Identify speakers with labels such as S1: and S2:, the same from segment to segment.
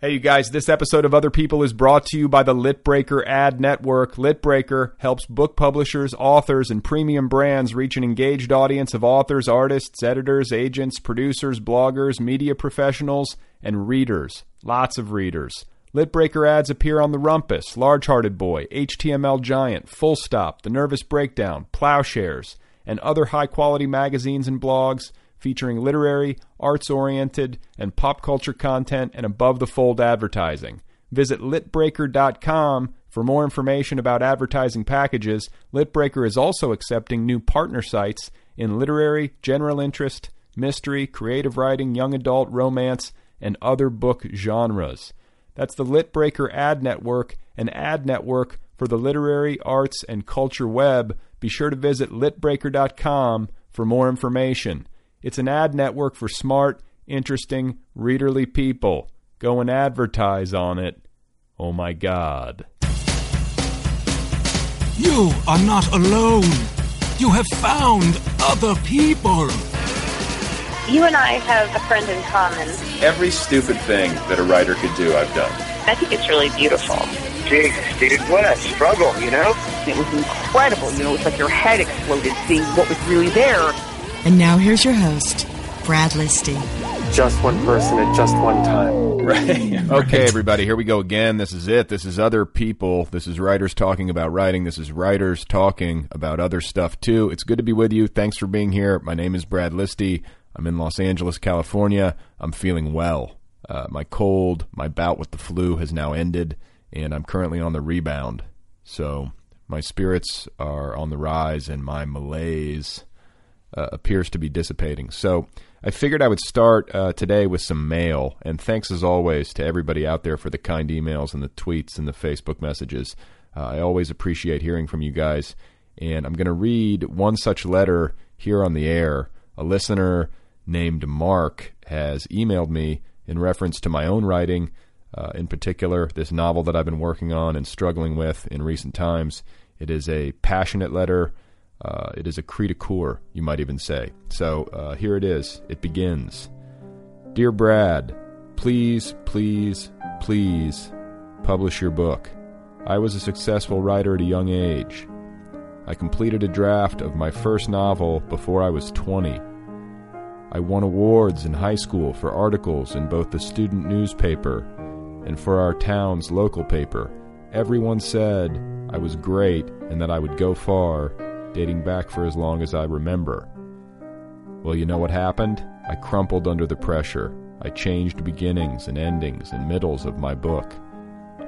S1: Hey, you guys, this episode of Other People is brought to you by the Litbreaker Ad Network. Litbreaker helps book publishers, authors, and premium brands reach an engaged audience of authors, artists, editors, agents, producers, bloggers, media professionals, and readers. Lots of readers. Litbreaker ads appear on The Rumpus, Large Hearted Boy, HTML Giant, Full Stop, The Nervous Breakdown, Ploughshares, and other high quality magazines and blogs featuring literary, arts oriented, and pop culture content and above the fold advertising. Visit litbreaker.com for more information about advertising packages. Litbreaker is also accepting new partner sites in literary, general interest, mystery, creative writing, young adult, romance, and other book genres. That's the Litbreaker Ad Network, an ad network for the literary, arts, and culture web. Be sure to visit litbreaker.com for more information. It's an ad network for smart, interesting, readerly people. Go and advertise on it. Oh my God.
S2: You are not alone. You have found other people.
S3: You and I have a friend in common.
S1: Every stupid thing that a writer could do, I've done.
S3: I think it's really beautiful.
S4: Jesus, dude, what a struggle, you know?
S5: It was incredible. You know, it's like your head exploded seeing what was really there.
S6: And now here's your host, Brad Listi.
S7: Just one person at just one time.
S1: Right. okay, everybody, here we go again. This is it. This is other people. This is writers talking about writing. This is writers talking about other stuff too. It's good to be with you. Thanks for being here. My name is Brad Listi. I'm in Los Angeles, California. I'm feeling well. Uh, my cold, my bout with the flu has now ended, and I'm currently on the rebound. So my spirits are on the rise, and my malaise uh, appears to be dissipating. So I figured I would start uh, today with some mail, and thanks as always to everybody out there for the kind emails and the tweets and the Facebook messages. Uh, I always appreciate hearing from you guys, and I'm going to read one such letter here on the air. A listener named Mark has emailed me in reference to my own writing, uh, in particular, this novel that I've been working on and struggling with in recent times. It is a passionate letter uh, it is a cri de coeur, you might even say. So uh, here it is. It begins Dear Brad, please, please, please publish your book. I was a successful writer at a young age. I completed a draft of my first novel before I was 20. I won awards in high school for articles in both the student newspaper and for our town's local paper. Everyone said I was great and that I would go far dating back for as long as I remember. Well, you know what happened? I crumpled under the pressure. I changed beginnings and endings and middles of my book.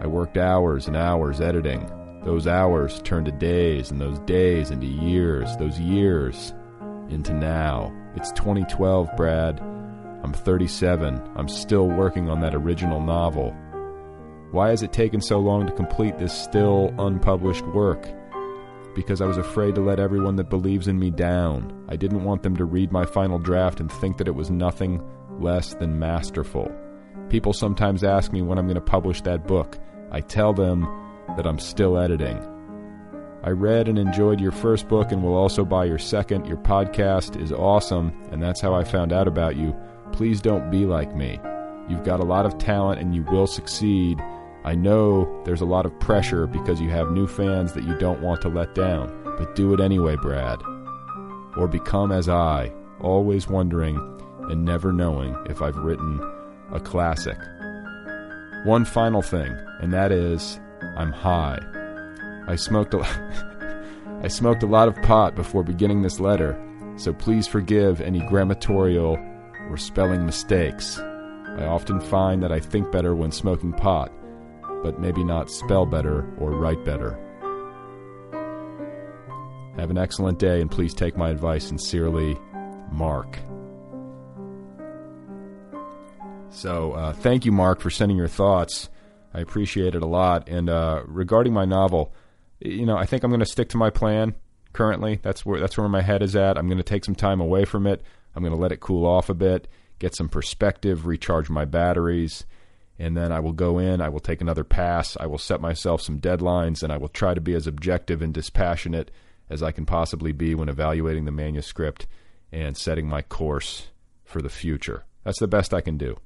S1: I worked hours and hours editing. Those hours turned to days, and those days into years, those years into now. It's 2012, Brad. I'm 37. I'm still working on that original novel. Why has it taken so long to complete this still unpublished work? Because I was afraid to let everyone that believes in me down. I didn't want them to read my final draft and think that it was nothing less than masterful. People sometimes ask me when I'm going to publish that book. I tell them that I'm still editing. I read and enjoyed your first book and will also buy your second. Your podcast is awesome, and that's how I found out about you. Please don't be like me. You've got a lot of talent and you will succeed, I know there's a lot of pressure because you have new fans that you don't want to let down, but do it anyway, Brad. Or become as I, always wondering and never knowing if I've written a classic. One final thing, and that is I'm high. I smoked a I smoked a lot of pot before beginning this letter, so please forgive any grammatorial or spelling mistakes. I often find that I think better when smoking pot, but maybe not spell better or write better. Have an excellent day and please take my advice sincerely, Mark. So, uh, thank you, Mark, for sending your thoughts. I appreciate it a lot. And uh, regarding my novel, you know, I think I'm going to stick to my plan currently. That's where that's where my head is at. I'm going to take some time away from it. I'm going to let it cool off a bit, get some perspective, recharge my batteries, and then I will go in. I will take another pass. I will set myself some deadlines, and I will try to be as objective and dispassionate as I can possibly be when evaluating the manuscript and setting my course for the future. That's the best I can do.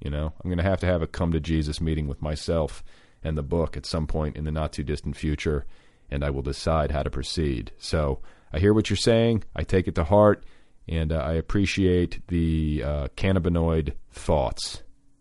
S1: You know, I'm going to have to have a come to Jesus meeting with myself and the book at some point in the not too distant future, and I will decide how to proceed. So I hear what you're saying. I take it to heart, and uh, I appreciate the uh, cannabinoid thoughts.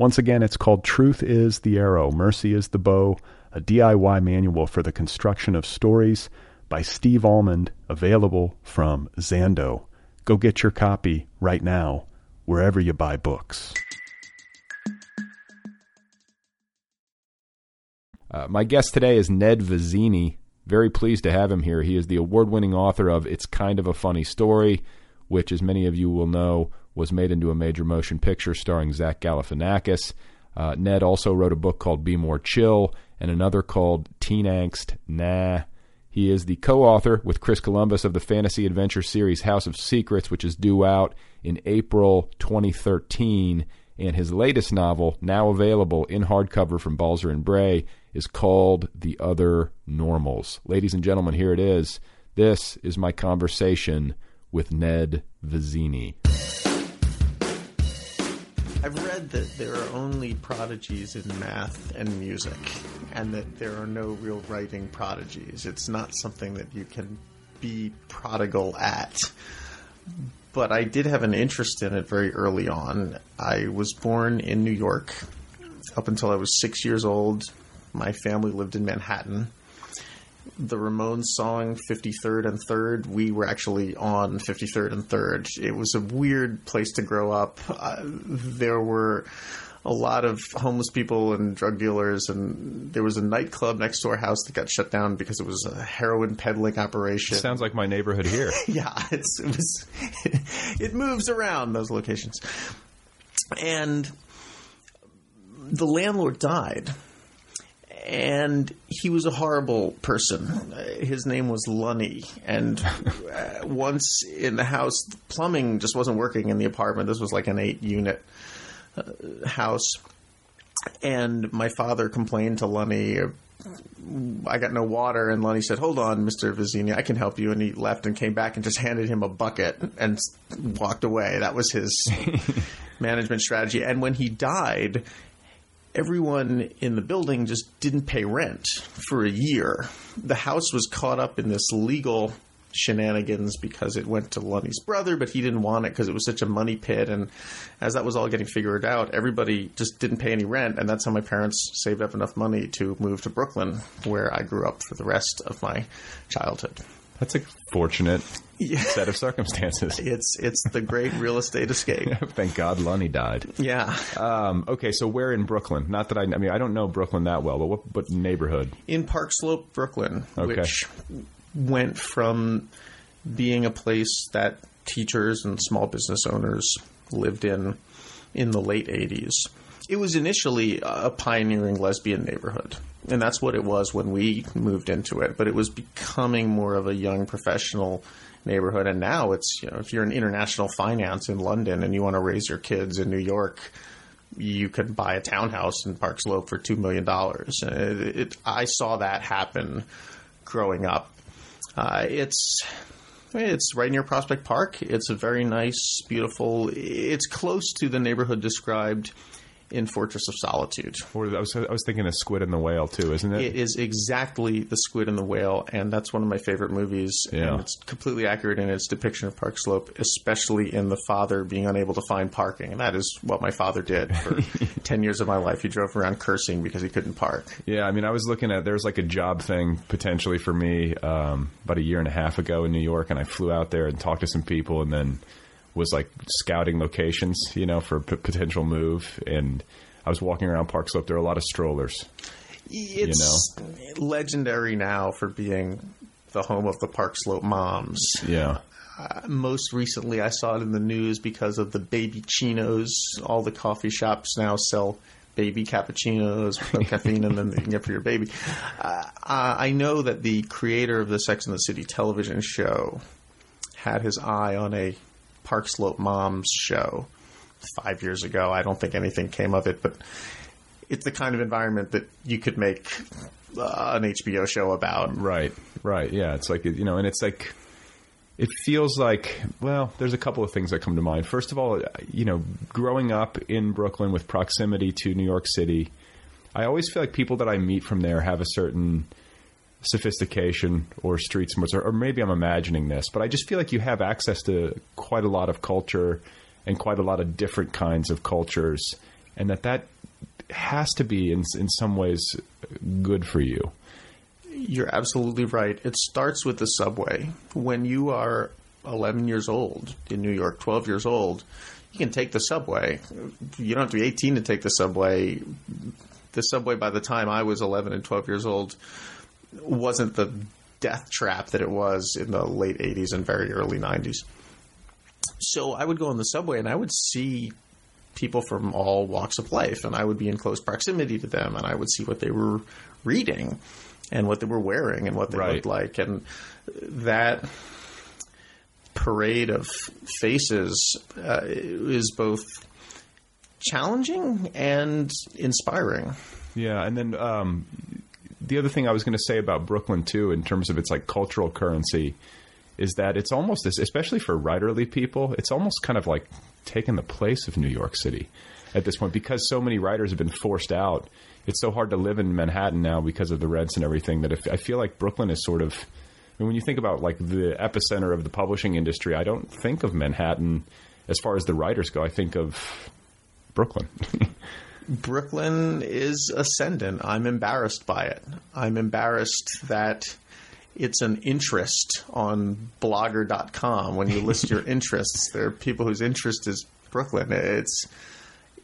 S8: Once again, it's called Truth is the Arrow, Mercy is the Bow, a DIY manual for the construction of stories by Steve Almond, available from Zando. Go get your copy right now, wherever you buy books.
S1: Uh, my guest today is Ned Vizzini. Very pleased to have him here. He is the award winning author of It's Kind of a Funny Story, which, as many of you will know, was made into a major motion picture starring Zach Galifianakis. Uh, Ned also wrote a book called Be More Chill and another called Teen Angst Nah. He is the co author with Chris Columbus of the fantasy adventure series House of Secrets, which is due out in April 2013. And his latest novel, now available in hardcover from Balzer and Bray, is called The Other Normals. Ladies and gentlemen, here it is. This is my conversation with Ned Vizzini.
S9: I've read that there are only prodigies in math and music, and that there are no real writing prodigies. It's not something that you can be prodigal at. But I did have an interest in it very early on. I was born in New York. Up until I was six years old, my family lived in Manhattan the Ramones song 53rd and 3rd, we were actually on 53rd and 3rd. It was a weird place to grow up. Uh, there were a lot of homeless people and drug dealers, and there was a nightclub next to our house that got shut down because it was a heroin peddling operation.
S1: Sounds like my neighborhood here.
S9: yeah, it was. it moves around those locations, and the landlord died and he was a horrible person. His name was Lunny, and uh, once in the house, the plumbing just wasn't working in the apartment. This was like an eight-unit uh, house, and my father complained to Lunny. I got no water, and Lunny said, "Hold on, Mister Vizzini, I can help you." And he left and came back and just handed him a bucket and walked away. That was his management strategy. And when he died, everyone in the building just didn't pay rent for a year. The house was caught up in this legal shenanigans because it went to Lunny's brother, but he didn't want it because it was such a money pit. And as that was all getting figured out, everybody just didn't pay any rent. And that's how my parents saved up enough money to move to Brooklyn, where I grew up for the rest of my childhood.
S1: That's a fortunate
S9: Yeah.
S1: set of circumstances.
S9: It's it's the great real estate escape.
S1: Thank God Lunny died.
S9: Yeah.
S1: Um, okay, so where in Brooklyn? Not that I, I mean, I don't know Brooklyn that well, but what, what neighborhood?
S9: in Park Slope, Brooklyn,
S1: Okay.
S9: which went from being a place that teachers and small business owners lived in in the late 80s. It was initially a pioneering lesbian neighborhood, and that's what it was when we moved into it, but it was becoming more of a young professional neighborhood and now it's, you know, if you're in international finance in London and you want to raise your kids in New York, you could buy a townhouse in Park Slope for two million dollars. It, I saw that happen growing up. Uh, it's it's right near Prospect Park. It's a very nice, beautiful. It's close to the neighborhood described in Fortress of Solitude.
S1: Or I was, I was thinking of Squid and the Whale too, isn't it?
S9: It is exactly the Squid and the Whale, and that's one of my favorite movies.
S1: Yeah.
S9: And it's completely accurate in its depiction of Park Slope, especially in the father being unable to find parking. And that is what my father did for 10 years of my life. He drove around cursing because he couldn't park.
S1: Yeah, I mean, I was looking at there's like a job thing potentially for me um, about a year and a half ago in New York, and I flew out there and talked to some people, and then was like scouting locations, you know, for p- potential move. And I was walking around Park Slope. There are a lot of strollers.
S9: It's legendary now for being the home of the Park Slope moms.
S1: Yeah,
S9: Most recently, I saw it in the news because of the baby chinos. All the coffee shops now sell baby cappuccinos with no caffeine, and then you can get for your baby. Uh, I know that the creator of the Sex and the City television show had his eye on a Park Slope Moms show five years ago. I don't think anything came of it, but it's the kind of environment that you could make uh, an HBO show about.
S1: right, right. Yeah, it's like you know, and it's like it feels like well, there's a couple of things that come to mind. First of all, you know, growing up in Brooklyn with proximity to New York City, I always feel like people that I meet from there have a certain sophistication or street smarts, or, or maybe I'm imagining this, but I just feel like you have access to quite a lot of culture and quite a lot of different kinds of cultures, and that that has to be in in some ways good for you.
S9: You're absolutely right. It starts with the subway. When you are 11 years old in New York, 12 years old, you can take the subway. You don't have to be 18 to take the subway. The subway, by the time I was 11 and 12 years old, wasn't the death trap that it was in the late 80s and very early 90s. So I would go on the subway and I would see people from all walks of life, and I would be in close proximity to them, and I would see what they were reading and what they were wearing and what they
S1: Right.
S9: looked like, and that parade of faces uh, is both challenging and inspiring.
S1: Yeah, and then um, the other thing I was going to say about Brooklyn too, in terms of its like cultural currency, is that it's almost, this, especially for writerly people, it's almost kind of like taken the place of New York City at this point because so many writers have been forced out. It's so hard to live in Manhattan now because of the rents and everything that if, I feel like Brooklyn is sort of. Mean, when you think about like the epicenter of the publishing industry, I don't think of Manhattan as far as the writers go. I think of Brooklyn.
S9: Brooklyn is ascendant. I'm embarrassed by it. I'm embarrassed that it's an interest on blogger.com. When you list your interests, there are people whose interest is Brooklyn. It's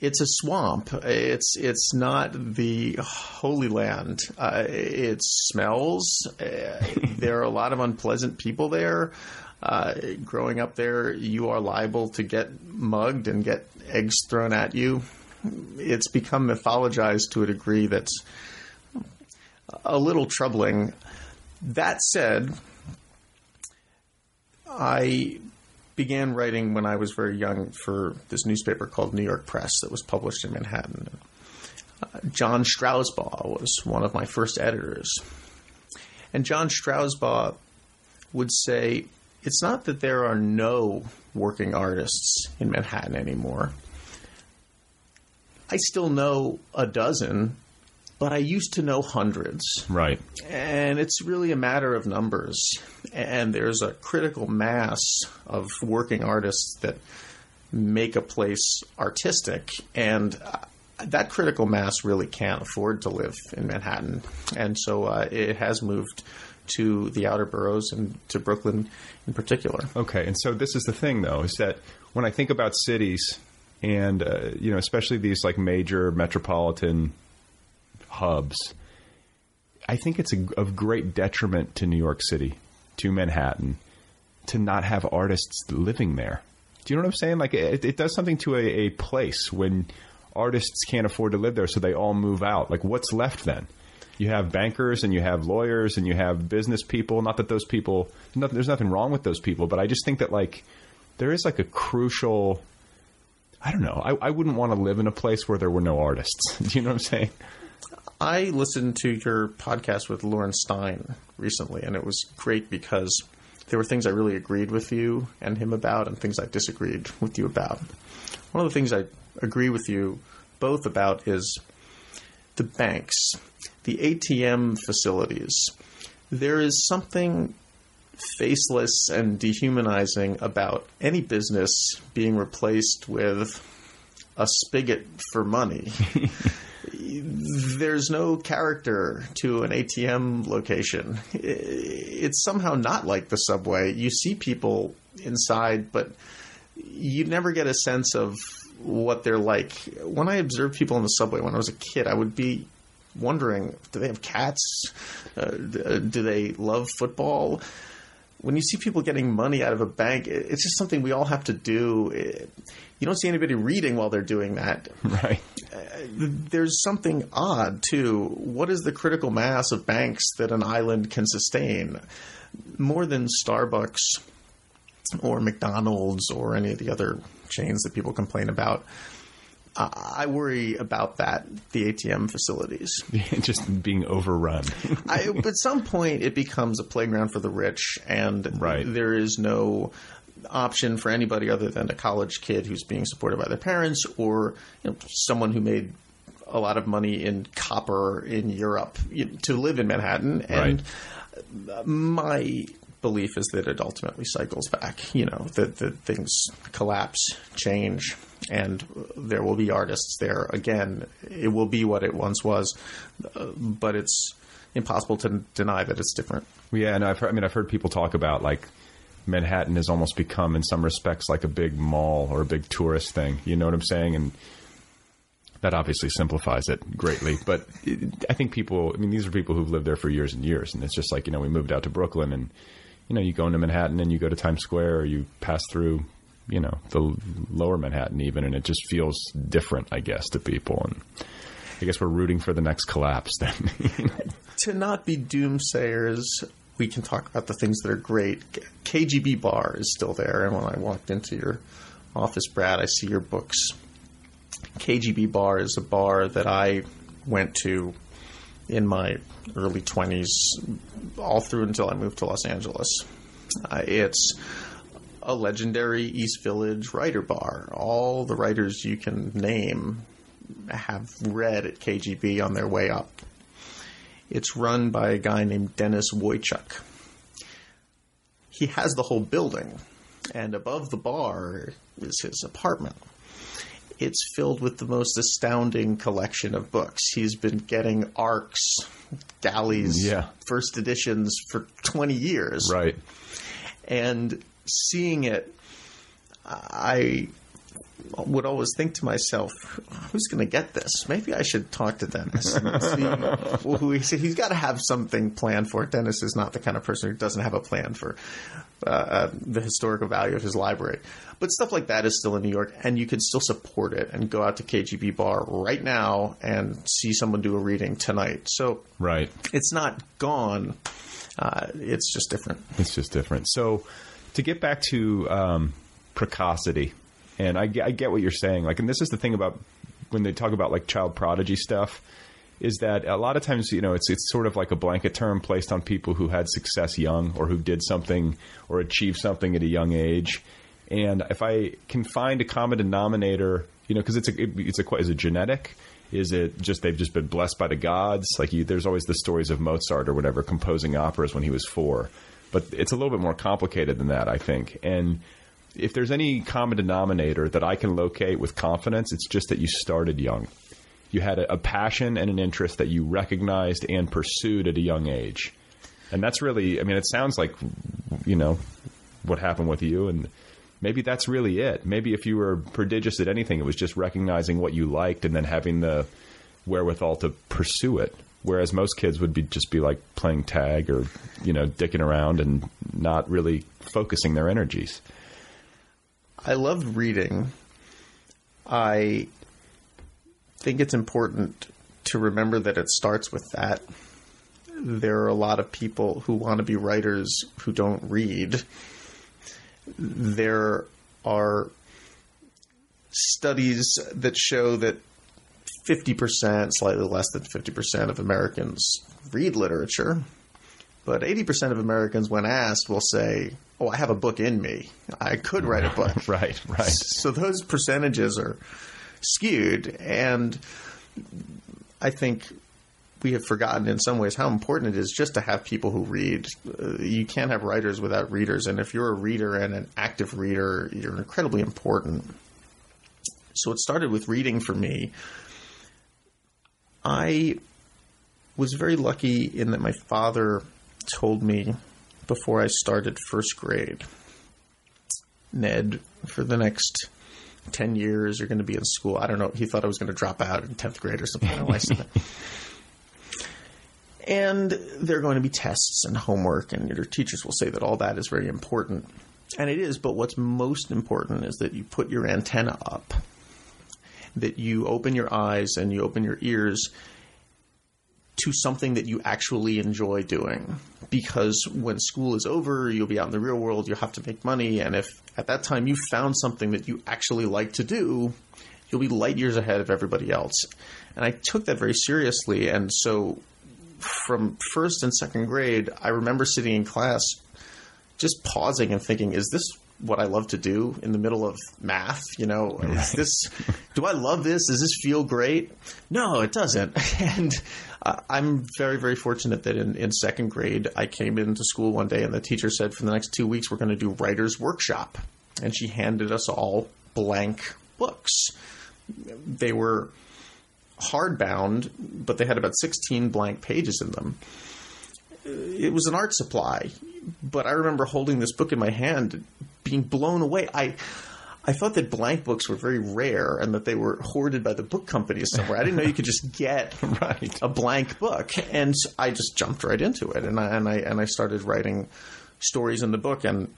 S9: it's a swamp. It's it's not the holy land. Uh, it smells. Uh, there are a lot of unpleasant people there. Uh, growing up there, you are liable to get mugged and get eggs thrown at you. It's become mythologized to a degree that's a little troubling. That said, I began writing when I was very young for this newspaper called New York Press that was published in Manhattan. Uh, John Strausbaugh was one of my first editors. And John Strausbaugh would say, it's not that there are no working artists in Manhattan anymore. I still know a dozen but I used to know hundreds.
S1: Right.
S9: And it's really a matter of numbers. And there's a critical mass of working artists that make a place artistic. And uh, that critical mass really can't afford to live in Manhattan. And so uh, it has moved to the outer boroughs and to Brooklyn in particular.
S1: Okay, and so this is the thing, though, is that when I think about cities, and uh, you know, especially these like major metropolitan hubs, I think it's a, of great detriment to New York City, to Manhattan, to not have artists living there. Do you know what I'm saying? Like, it, it does something to a, a place when artists can't afford to live there, so they all move out. Like, what's left then? you have bankers and you have lawyers and you have business people. Not that those people, there's nothing wrong with those people, but I just think that like there is like a crucial. I don't know. I, I wouldn't want to live in a place where there were no artists. Do you know what I'm saying?
S9: I listened to your podcast with Lauren Stein recently, and it was great because there were things I really agreed with you and him about, and things I disagreed with you about. One of the things I agree with you both about is the banks the ATM facilities, there is something faceless and dehumanizing about any business being replaced with a spigot for money. There's no character to an ATM location. It's somehow not like the subway. You see people inside, but you never get a sense of what they're like. When I observed people in the subway when I was a kid, I would be wondering do they have cats? Uh, uh, do they love football? When you see people getting money out of a bank, it's just something we all have to do. You don't see anybody reading while they're doing that.
S1: Right.
S9: Uh, there's something odd, too. What is the critical mass of banks that an island can sustain? More than Starbucks or McDonald's or any of the other chains that people complain about I worry about that, the ATM facilities.
S1: Just being overrun.
S9: I, at some point, it becomes a playground for the rich, and
S1: right.
S9: there is no option for anybody other than a college kid who's being supported by their parents or you know, someone who made a lot of money in copper in Europe to live in Manhattan. And
S1: right.
S9: my belief is that it ultimately cycles back. You know, that, that things collapse, change, and there will be artists there again. It will be what it once was, but it's impossible to deny that it's different.
S1: Yeah, and I've heard, I mean I've heard people talk about like Manhattan has almost become in some respects like a big mall or a big tourist thing. You know what I'm saying? And that obviously simplifies it greatly. But I think people, I mean, these are people who've lived there for years and years, and it's just like you know we moved out to Brooklyn and you know you go into Manhattan and you go to Times Square or you pass through you know the lower Manhattan even, and it just feels different, I guess, to people. And I guess we're rooting for the next collapse then.
S9: to not be doomsayers, we can talk about the things that are great. KGB Bar is still there, and when I walked into your office, Brad, I see your books. KGB Bar is a bar that I went to in my early 20s, all through until I moved to Los Angeles. Uh, it's a legendary East Village writer bar. All the writers you can name have read at KGB on their way up. It's run by a guy named Denis Woychuk. He has the whole building, and above the bar is his apartment. It's filled with the most astounding collection of books. He's been getting arcs, galleys,
S1: yeah.
S9: first editions for 20 years.
S1: Right.
S9: And seeing it, I would always think to myself, "Who's going to get this? Maybe I should talk to Denis." see he's got to have something planned for it. Denis is not the kind of person who doesn't have a plan for uh, uh, the historical value of his library. But stuff like that is still in New York, and you can still support it and go out to KGB Bar right now and see someone do a reading tonight. So,
S1: right,
S9: it's not gone. Uh, it's just different.
S1: It's just different. So to get back to um, precocity, and I, I get what you're saying. Like, and this is the thing about when they talk about like child prodigy stuff is that a lot of times you know it's it's sort of like a blanket term placed on people who had success young or who did something or achieved something at a young age. And if I can find a common denominator, you know, because it's a it, it's a is it genetic, Is it just they've just been blessed by the gods? Like you, there's always the stories of Mozart or whatever composing operas when he was four, but it's a little bit more complicated than that, I think. And if there's any common denominator that I can locate with confidence, it's just that you started young. You had a, a passion and an interest that you recognized and pursued at a young age, and that's really. I mean, it sounds like you know what happened with you and maybe that's really it. Maybe if you were prodigious at anything, it was just recognizing what you liked and then having the wherewithal to pursue it. Whereas most kids would be just be like playing tag or you know dicking around and not really focusing their energies.
S9: I love reading. I think it's important to remember that it starts with that. There are a lot of people who want to be writers who don't read there are studies that show that 50%, slightly less than 50% of Americans read literature. But 80% of Americans, when asked, will say, Oh, I have a book in me. I could write a book.
S1: right, right.
S9: So those percentages are skewed. And I think we have forgotten in some ways how important it is just to have people who read. Uh, you can't have writers without readers, and if you're a reader and an active reader, you're incredibly important. So it started with reading for me. I was very lucky in that my father told me before I started first grade, Ned, for the next 10 years, you're going to be in school. I don't know. He thought I was going to drop out in 10th grade or something. I said, and there are going to be tests and homework, and your teachers will say that all that is very important. And it is, but what's most important is that you put your antenna up, that you open your eyes and you open your ears to something that you actually enjoy doing. Because when school is over, you'll be out in the real world, you'll have to make money, and if at that time you found something that you actually like to do, you'll be light years ahead of everybody else. And I took that very seriously, and so from first and second grade, I remember sitting in class just pausing and thinking, is this what I love to do in the middle of math? You know, right. is this, do I love this? Does this feel great? No, it doesn't. And uh, I'm very, very fortunate that in, in second grade, I came into school one day and the teacher said, for the next two weeks, we're going to do writer's workshop. And she handed us all blank books. They were hardbound, but they had about 16 blank pages in them. It was an art supply, but I remember holding this book in my hand, being blown away. I I thought that blank books were very rare and that they were hoarded by the book companies somewhere. I didn't know you could just get right. a blank book, and I just jumped right into it, and I and I and I started writing stories in the book and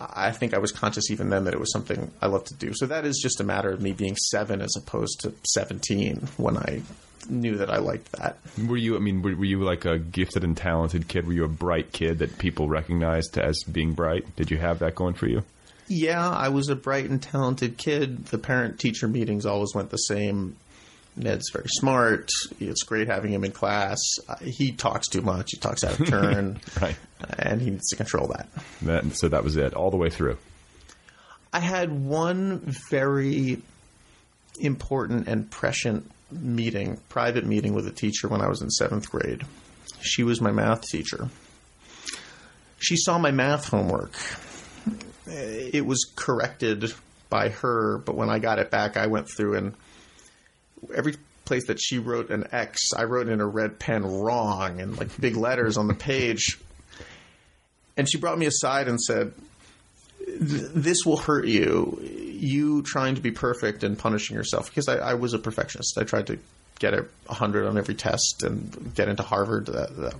S9: I think I was conscious even then that it was something I loved to do. So that is just a matter of me being seven as opposed to 17 when I knew that I liked that.
S1: Were you, I mean, were, were you like a gifted and talented kid? Were you a bright kid that people recognized as being bright? Did you have that going for you?
S9: Yeah, I was a bright and talented kid. The parent teacher meetings always went the same. Ned's very smart. It's great having him in class. Uh, he talks too much. He talks out of turn.
S1: right.
S9: And he needs to control that.
S1: that. So that was it, all the way through.
S9: I had one very important and prescient meeting, private meeting with a teacher when I was in seventh grade. She was my math teacher. She saw my math homework. It was corrected by her, but when I got it back, I went through and every place that she wrote an X, I wrote in a red pen wrong and like big letters on the page. And she brought me aside and said, "This will hurt you. You trying to be perfect and punishing yourself because I, I was a perfectionist. I tried to get a hundred on every test and get into Harvard. The, the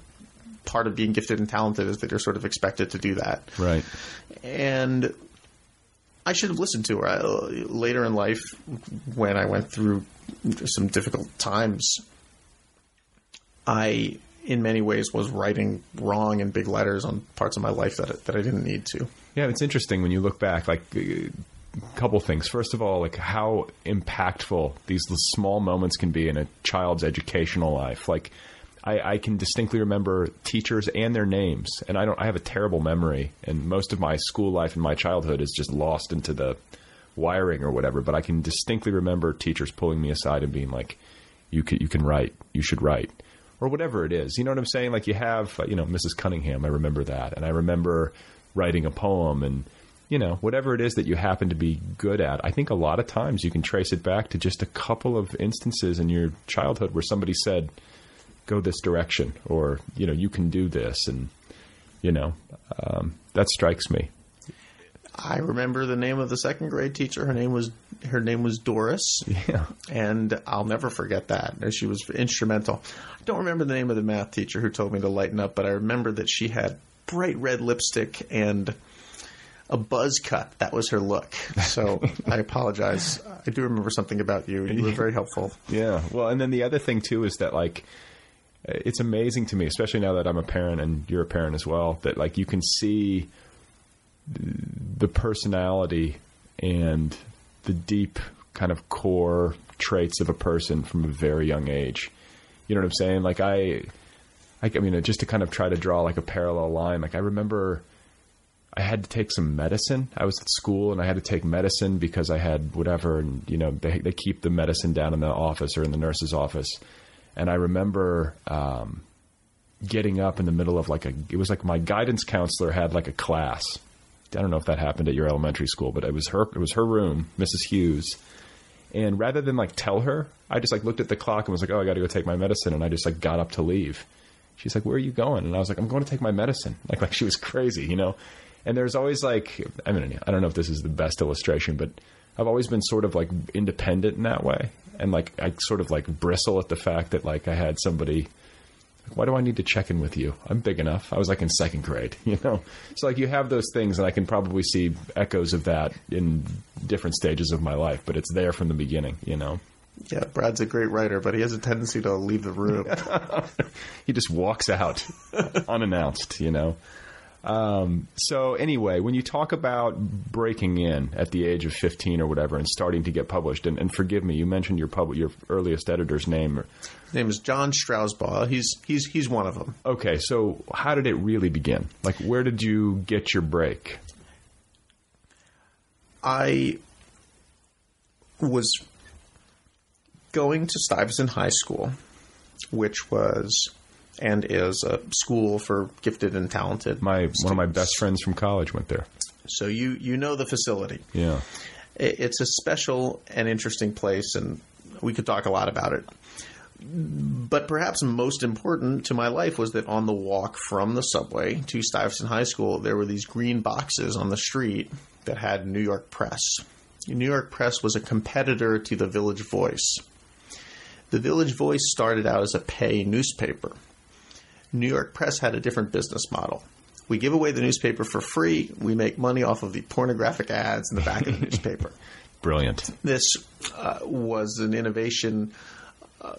S9: part of being gifted and talented is that you're sort of expected to do that.
S1: Right.
S9: And I should have listened to her I, later in life when I went through some difficult times. I, in many ways, was writing wrong in big letters on parts of my life that that I didn't need to.
S1: Yeah, it's interesting when you look back. Like a couple things. First of all, like how impactful these small moments can be in a child's educational life. Like I, I, can distinctly remember teachers and their names, and I don't. I have a terrible memory, and most of my school life and my childhood is just lost into the wiring or whatever. But I can distinctly remember teachers pulling me aside and being like, You can you can write. You should write, or whatever it is. You know what I'm saying? Like you have, you know, Mrs. Cunningham. I remember that, and I remember writing a poem and. You know, whatever it is that you happen to be good at, I think a lot of times you can trace it back to just a couple of instances in your childhood where somebody said, "Go this direction," or you know, you can do this, and you know, um, that strikes me.
S9: I remember the name of the second grade teacher. Her name was her name was Doris.
S1: Yeah.
S9: And I'll never forget that. She was instrumental. I don't remember the name of the math teacher who told me to lighten up, but I remember that she had bright red lipstick and a buzz cut. That was her look. So I apologize. I do remember something about you. You were very helpful.
S1: Yeah. Well, and then the other thing too is that like it's amazing to me, especially now that I'm a parent and you're a parent as well, that like you can see the personality and the deep kind of core traits of a person from a very young age. You know what I'm saying? Like I, I, I mean, just to kind of try to draw like a parallel line. Like I remember I had to take some medicine. I was at school and I had to take medicine because I had whatever, and you know they they keep the medicine down in the office or in the nurse's office. And I remember um, getting up in the middle of like a. It was like my guidance counselor had like a class. I don't know if that happened at your elementary school, but it was her. It was her room, Mrs. Hughes. And rather than like tell her, I just like looked at the clock and was like, "Oh, I got to go take my medicine," and I just like got up to leave. She's like, "Where are you going?" And I was like, "I'm going to take my medicine." Like, like she was crazy, you know. And there's always like, I mean, I don't know if this is the best illustration, but I've always been sort of like independent in that way, and like I sort of like bristle at the fact that like I had somebody. Why do I need to check in with you? I'm big enough. I was like in second grade, you know. So like you have those things, and I can probably see echoes of that in different stages of my life, but it's there from the beginning, you know.
S9: Yeah, Brad's a great writer, but he has a tendency to leave the room.
S1: he just walks out unannounced, you know. Um, so anyway, when you talk about breaking in at the age of 15 or whatever and starting to get published, and, and forgive me, you mentioned your pub- your earliest editor's name.
S9: His name is John Strausbaugh. He's he's he's one of them.
S1: Okay, so how did it really begin? Like, where did you get your break?
S9: I was going to Stuyvesant High School, which was and is a school for gifted and talented.
S1: My
S9: students.
S1: one of my best friends from college went there.
S9: So you you know the facility.
S1: Yeah,
S9: it's a special and interesting place, and we could talk a lot about it. But perhaps most important to my life was that on the walk from the subway to Stuyvesant High School, there were these green boxes on the street that had New York Press. New York Press was a competitor to the Village Voice. The Village Voice started out as a pay newspaper. New York Press had a different business model. We give away the newspaper for free. We make money off of the pornographic ads in the back of the newspaper.
S1: Brilliant.
S9: This uh, was an innovation uh,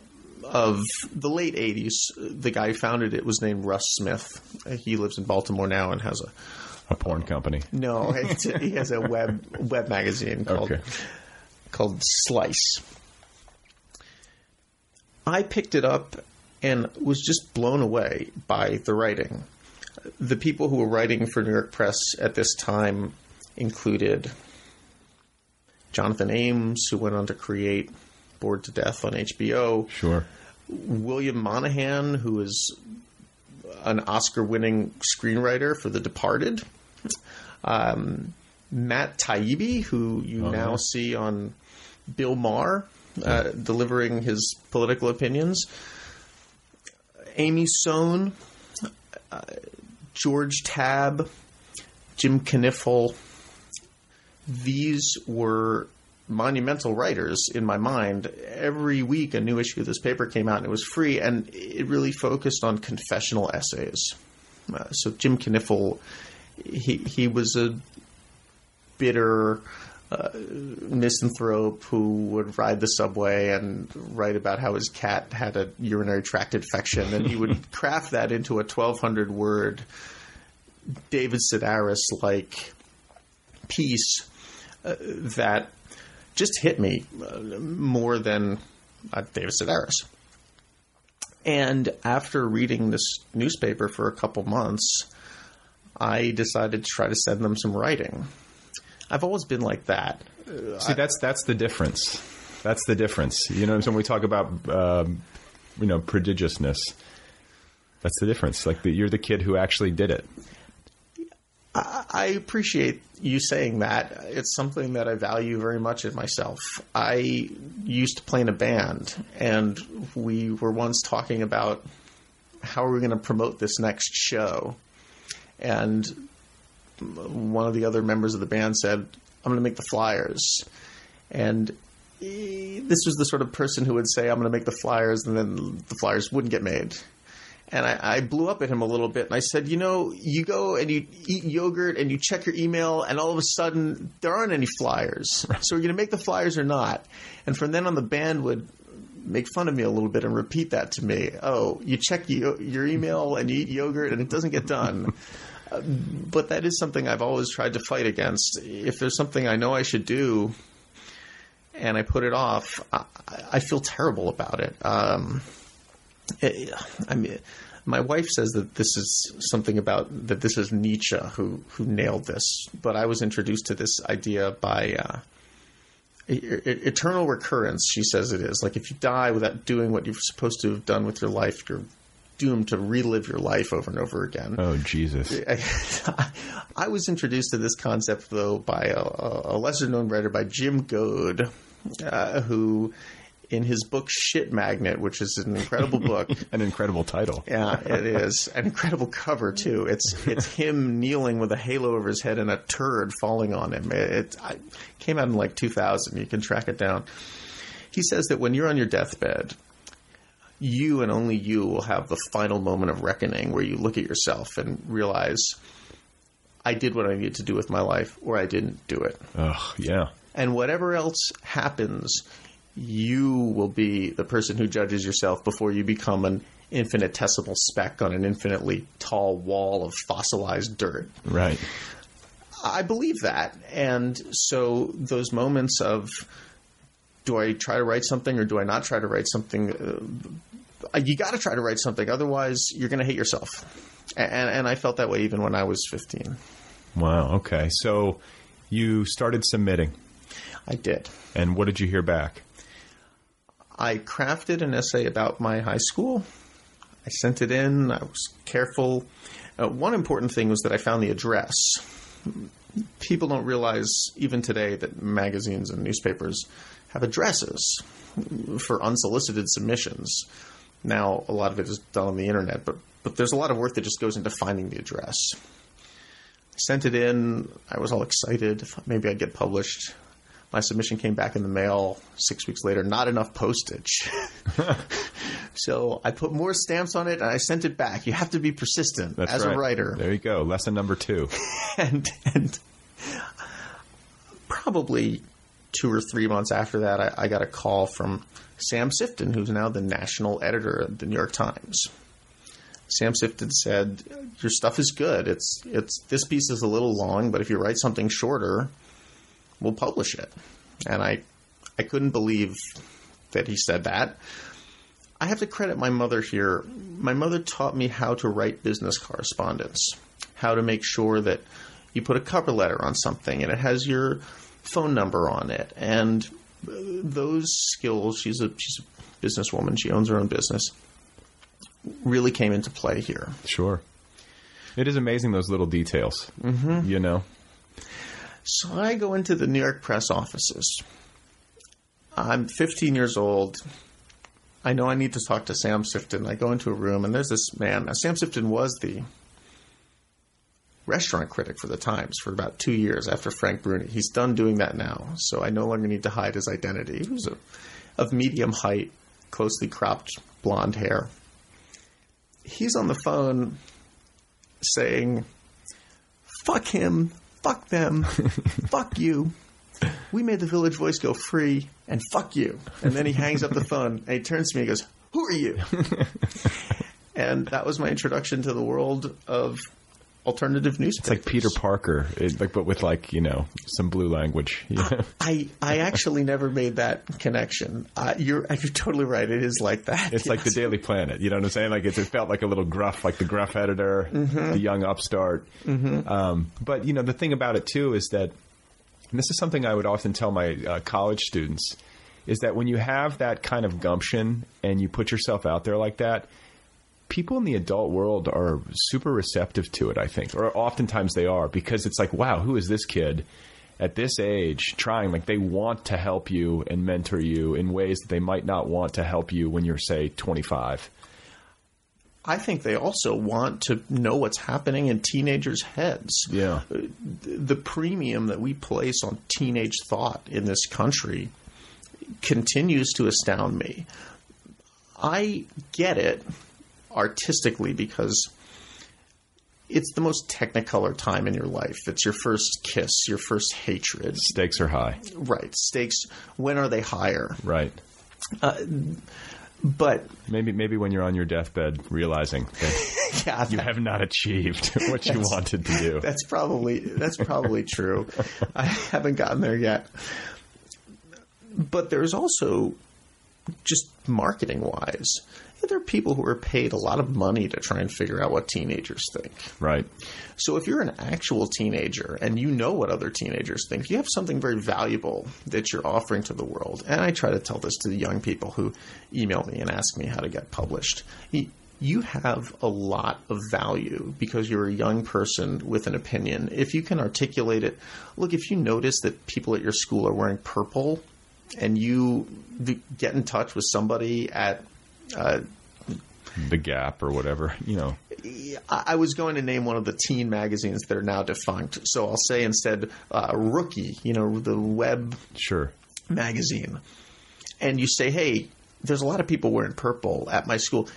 S9: of the late 80s. The guy who founded it was named Russ Smith. He lives in Baltimore now and has a
S1: a porn company.
S9: No, he has a web web magazine called
S1: Okay.
S9: called Splice. I picked it up and was just blown away by the writing. The people who were writing for New York Press at this time included Jonathan Ames, who went on to create Bored to Death on HBO.
S1: Sure.
S9: William Monahan, who is an Oscar winning screenwriter for The Departed. Um, Matt Taibbi, who you
S1: Oh,
S9: now see on Bill Maher uh, delivering his political opinions. Amy Sohn, uh, George Tabb, Jim Knipfel. These were monumental writers in my mind. Every week, a new issue of this paper came out, and it was free, and it really focused on confessional essays. Uh, so Jim Knipfel, he he was a bitter uh, misanthrope who would ride the subway and write about how his cat had a urinary tract infection, and he would craft that into a 1,200 word David Sedaris like piece uh, that just hit me uh, more than uh, David Sedaris. And after reading this newspaper for a couple months, I decided to try to send them some writing. I've always been like that.
S1: See, that's that's the difference. That's the difference. You know, when we talk about um, you know prodigiousness, that's the difference. Like the, you're the kid who actually did it.
S9: I, I appreciate you saying that. It's something that I value very much in myself. I used to play in a band, and we were once talking about how are we going to promote this next show, and one of the other members of the band said, "I'm going to make the flyers," and this was the sort of person who would say, "I'm going to make the flyers," and then the flyers wouldn't get made. And I, I, blew up at him a little bit, and I said, "You know, you go and you eat yogurt, and you check your email, and all of a sudden there aren't any flyers. So are you're going to make the flyers or not?" And from then on, the band would make fun of me a little bit and repeat that to me. Oh, you check your email and you eat yogurt, and it doesn't get done. but that is something I've always tried to fight against. If there's something I know I should do, and I put it off, I, I feel terrible about it. Um, it I mean, my wife says that this is something about that this is Nietzsche who who nailed this, but I was introduced to this idea by uh, eternal recurrence. She says it is like if you die without doing what you're supposed to have done with your life, you're doomed to relive your life over and over again.
S1: Oh Jesus!
S9: I was introduced to this concept though by a, a lesser known writer by Jim Goad, uh, who in his book Shit Magnet, which is an incredible book.
S1: an incredible title.
S9: Yeah, it is. An incredible cover too. It's it's him kneeling with a halo over his head and a turd falling on him. It, it came out in like 2000. You can track it down. He says that when you're on your deathbed, you and only you will have the final moment of reckoning where you look at yourself and realize I did what I needed to do with my life or I didn't do it.
S1: Oh, yeah.
S9: And whatever else happens, you will be the person who judges yourself before you become an infinitesimal speck on an infinitely tall wall of fossilized dirt.
S1: Right.
S9: I believe that. And so those moments of do I try to write something or do I not try to write something? Uh, you got to try to write something, otherwise you're going to hate yourself. And, and I felt that way even when I was 15.
S1: Wow. Okay. So you started submitting.
S9: I did.
S1: And what did you hear back?
S9: I crafted an essay about my high school. I sent it in. I was careful. Uh, one important thing was that I found the address. People don't realize, even today, that magazines and newspapers have addresses for unsolicited submissions. Now, a lot of it is done on the internet, but, but there's a lot of work that just goes into finding the address. I sent it in. I was all excited. Maybe I'd get published my submission came back in the mail six weeks later. Not enough postage. so I put more stamps on it and I sent it back. You have to be persistent
S1: That's
S9: as
S1: right.
S9: a writer.
S1: There you go. Lesson number two.
S9: and, and probably two or three months after that, I, I got a call from Sam Sifton, who's now the national editor of the New York Times. Sam Sifton said, "Your stuff is good. It's it's this piece is a little long, but if you write something shorter, we'll publish it. And I, I couldn't believe that he said that. I have to credit my mother here. My mother taught me how to write business correspondence, how to make sure that you put a cover letter on something and it has your phone number on it. And those skills, she's a, she's a businesswoman, she owns her own business, really came into play here.
S1: Sure. It is amazing those little details,
S9: mm-hmm.
S1: you know?
S9: So I go into the New York press offices. I'm 15 years old. I know I need to talk to Sam Sifton. I go into a room, and there's this man. Now, Sam Sifton was the restaurant critic for the Times for about two years after Frank Bruni. He's done doing that now, so I no longer need to hide his identity. He was a, of medium height, closely cropped blonde hair. He's on the phone saying, fuck him, fuck them, fuck you. We made the Village Voice go free, and fuck you. And then he hangs up the phone and he turns to me and goes, Who are you? and that was my introduction to the world of alternative newspapers.
S1: It's like Peter Parker, it, like but with like you know some blue language.
S9: Yeah. I I actually never made that connection. Uh, you're you're totally right. It is like that.
S1: It's yes. like the Daily Planet. You know what I'm saying? Like it, it felt like a little gruff, like the gruff editor,
S9: mm-hmm.
S1: the young upstart.
S9: Mm-hmm.
S1: Um, but you know the thing about it too is that this is something I would often tell my uh, college students is that when you have that kind of gumption and you put yourself out there like that, people in the adult world are super receptive to it, I think, or oftentimes they are because it's like, wow, who is this kid at this age trying? Like they want to help you and mentor you in ways that they might not want to help you when you're, say, 25.
S9: I think they also want to know what's happening in teenagers' heads.
S1: Yeah.
S9: The premium that we place on teenage thought in this country continues to astound me. I get it artistically because it's the most technicolor time in your life. It's your first kiss, your first hatred.
S1: Stakes are high.
S9: Right. Stakes, when are they higher?
S1: Right.
S9: Uh, but
S1: maybe maybe when you're on your deathbed realizing that
S9: yeah,
S1: you have not achieved what you wanted to do.
S9: That's probably that's probably true. I haven't gotten there yet. But there's also just marketing wise, there are people who are paid a lot of money to try and figure out what teenagers think.
S1: Right.
S9: So if you're an actual teenager and you know what other teenagers think, you have something very valuable that you're offering to the world. And I try to tell this to the young people who email me and ask me how to get published. You have a lot of value because you're a young person with an opinion. If you can articulate it, look, if you notice that people at your school are wearing purple and you get in touch with somebody at uh,
S1: the Gap or whatever, you know.
S9: I was going to name one of the teen magazines that are now defunct, so I'll say instead uh, Rookie, you know, the web
S1: sure.
S9: magazine, and you say, hey, there's a lot of people wearing purple at my school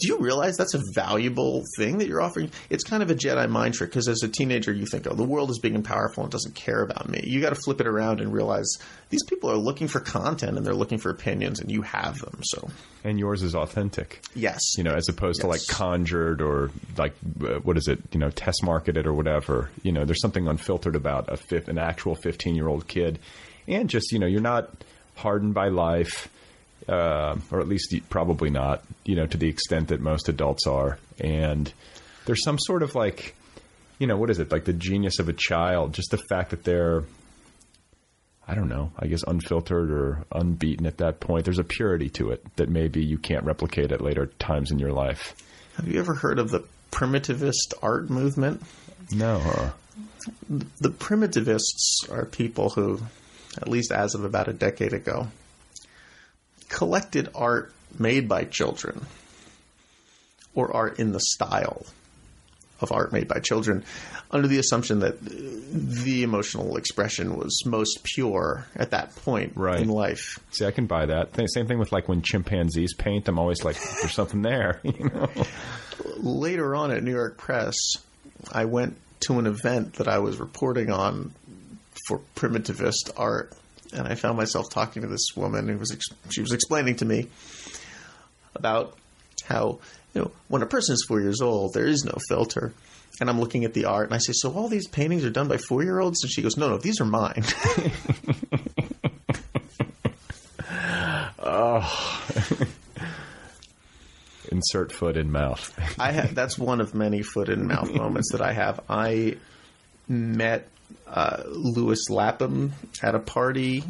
S9: do you realize that's a valuable thing that you're offering? It's kind of a Jedi mind trick because as a teenager, you think, oh, the world is big and powerful and doesn't care about me. You got to flip it around and realize these people are looking for content and they're looking for opinions, and you have them. So,
S1: and yours is authentic.
S9: Yes,
S1: you know, as opposed yes. to like conjured or like uh, what is it? You know, test marketed or whatever. You know, there's something unfiltered about a fifth, an actual 15 year old kid, and just you know, you're not hardened by life uh, or at least probably not, you know, to the extent that most adults are. And there's some sort of like, you know, what is it? Like the genius of a child, just the fact that they're, I don't know, I guess unfiltered or unbeaten at that point. There's a purity to it that maybe you can't replicate at later times in your life.
S9: Have you ever heard of the primitivist art movement?
S1: No. Huh?
S9: The primitivists are people who, at least as of about a decade ago, collected art made by children or art in the style of art made by children under the assumption that the emotional expression was most pure at that point
S1: right.
S9: in life.
S1: See, I can buy that. Same thing with like when chimpanzees paint. I'm always like, there's something there. You know?
S9: Later on at New York Press, I went to an event that I was reporting on for primitivist art, and I found myself talking to this woman who was ex- she was explaining to me about how you know when a person is four years old there is no filter. And I'm looking at the art and I say so all these paintings are done by four year olds and she goes no no these are mine.
S1: Oh insert foot in mouth.
S9: I have that's one of many foot in mouth moments that I have. I met uh, Lewis Lapham at a party,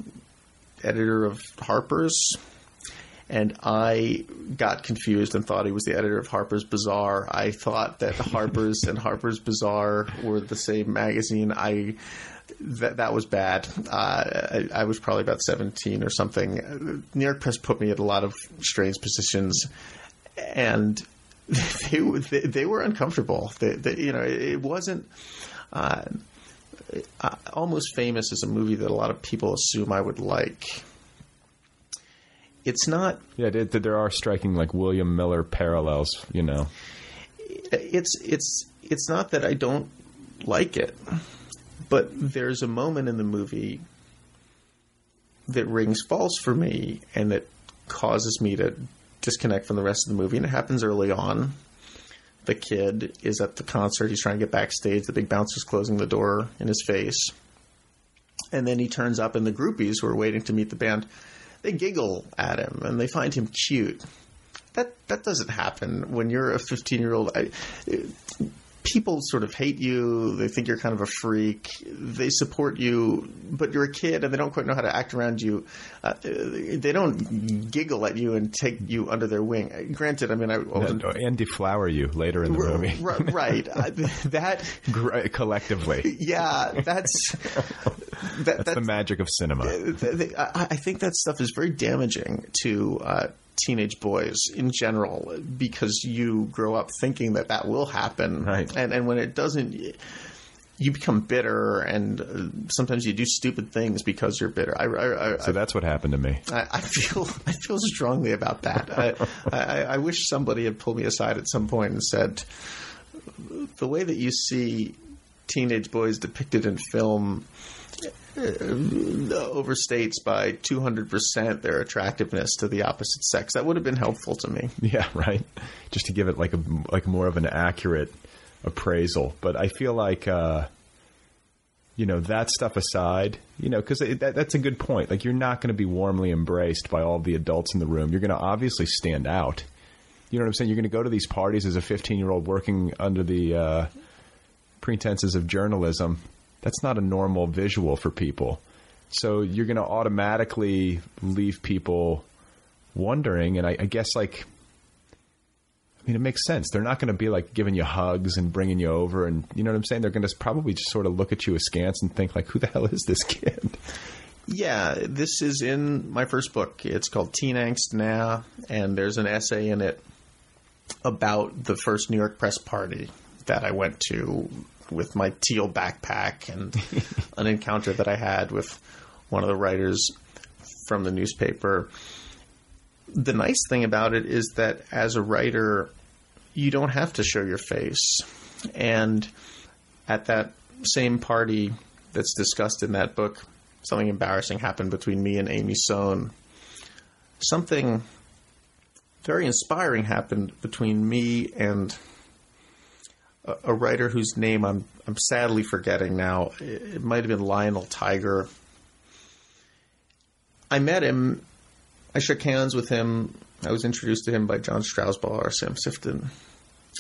S9: editor of Harper's, and I got confused and thought he was the editor of Harper's Bazaar. I thought that Harper's and Harper's Bazaar were the same magazine. I that that was bad. Uh, I, I, was probably about seventeen or something. New York Press put me at a lot of strange positions, and they they, they were uncomfortable. They, they, you know, it wasn't. Uh, uh, Uh, Almost Famous is a movie that a lot of people assume I would like. It's not.
S1: Yeah, there are striking like William Miller parallels. You know,
S9: it's it's it's not that I don't like it, but there's a moment in the movie that rings false for me and that causes me to disconnect from the rest of the movie, and it happens early on the kid is at the concert. He's trying to get backstage. The big bouncer's closing the door in his face. And then he turns up, and the groupies who are waiting to meet the band, they giggle at him and they find him cute. That that doesn't happen when you're a 15 year old. People sort of hate you. They think you're kind of a freak. They support you, but you're a kid and they don't quite know how to act around you. Uh, they don't giggle at you and take you under their wing. Granted, I mean, I wasn't.
S1: and deflower you later in the
S9: R-
S1: movie.
S9: r- right. I, that,
S1: Gr- Collectively.
S9: yeah, that's. That,
S1: That's the magic of cinema.
S9: th- th- I I think that stuff is very damaging to uh, teenage boys in general because you grow up thinking that that will happen,
S1: Right.
S9: And and when it doesn't, you become bitter, and uh, sometimes you do stupid things because you're bitter. I, I, I,
S1: So that's what happened to me.
S9: I, feel I feel strongly about that. I, I, I wish somebody had pulled me aside at some point and said, the way that you see teenage boys depicted in film overstates by 200% their attractiveness to the opposite sex. That would have been helpful to me.
S1: Yeah, right. Just to give it like a like more of an accurate appraisal. But I feel like uh, you know that stuff aside, you know, because that, that's a good point. Like you're not going to be warmly embraced by all the adults in the room. You're going to obviously stand out. You know what I'm saying? You're going to go to these parties as a 15 year old working under the uh, pretenses of journalism. That's not a normal visual for people. So you're going to automatically leave people wondering, and I, I guess like I mean, it makes sense. They're not going to be like giving you hugs and bringing you over, and you know what I'm saying. They're going to probably just sort of look at you askance and think like, "Who the hell is this kid?"
S9: Yeah, this is in my first book. It's called Teen Angst Naaah, and there's an essay in it about the first New York press party that I went to with my teal backpack and an encounter that I had with one of the writers from the newspaper. The nice thing about it is that as a writer, you don't have to show your face. And at that same party that's discussed in that book, something embarrassing happened between me and Amy Sohn. Something very inspiring happened between me and a, writer whose name I'm I'm sadly forgetting now. It, might have been Lionel Tiger. I met him. I shook hands with him. I was introduced to him by John Strausbaugh or Sam Sifton.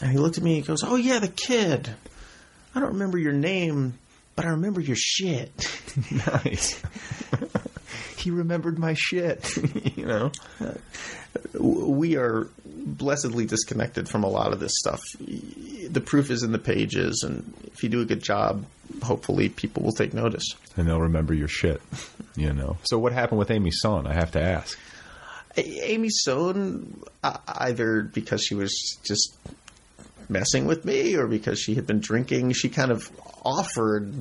S9: And he looked at me and he goes, Oh, yeah, the kid. I don't remember your name, but I remember your shit.
S1: nice. He remembered my shit. you know.
S9: we are blessedly disconnected from a lot of this stuff. The proof is in the pages, and if you do a good job, hopefully people will take notice.
S1: And they'll remember your shit. You know. So what happened with Amy Sohn? I have to ask.
S9: A- Amy Sohn, uh, either because she was just messing with me or because she had been drinking, she kind of offered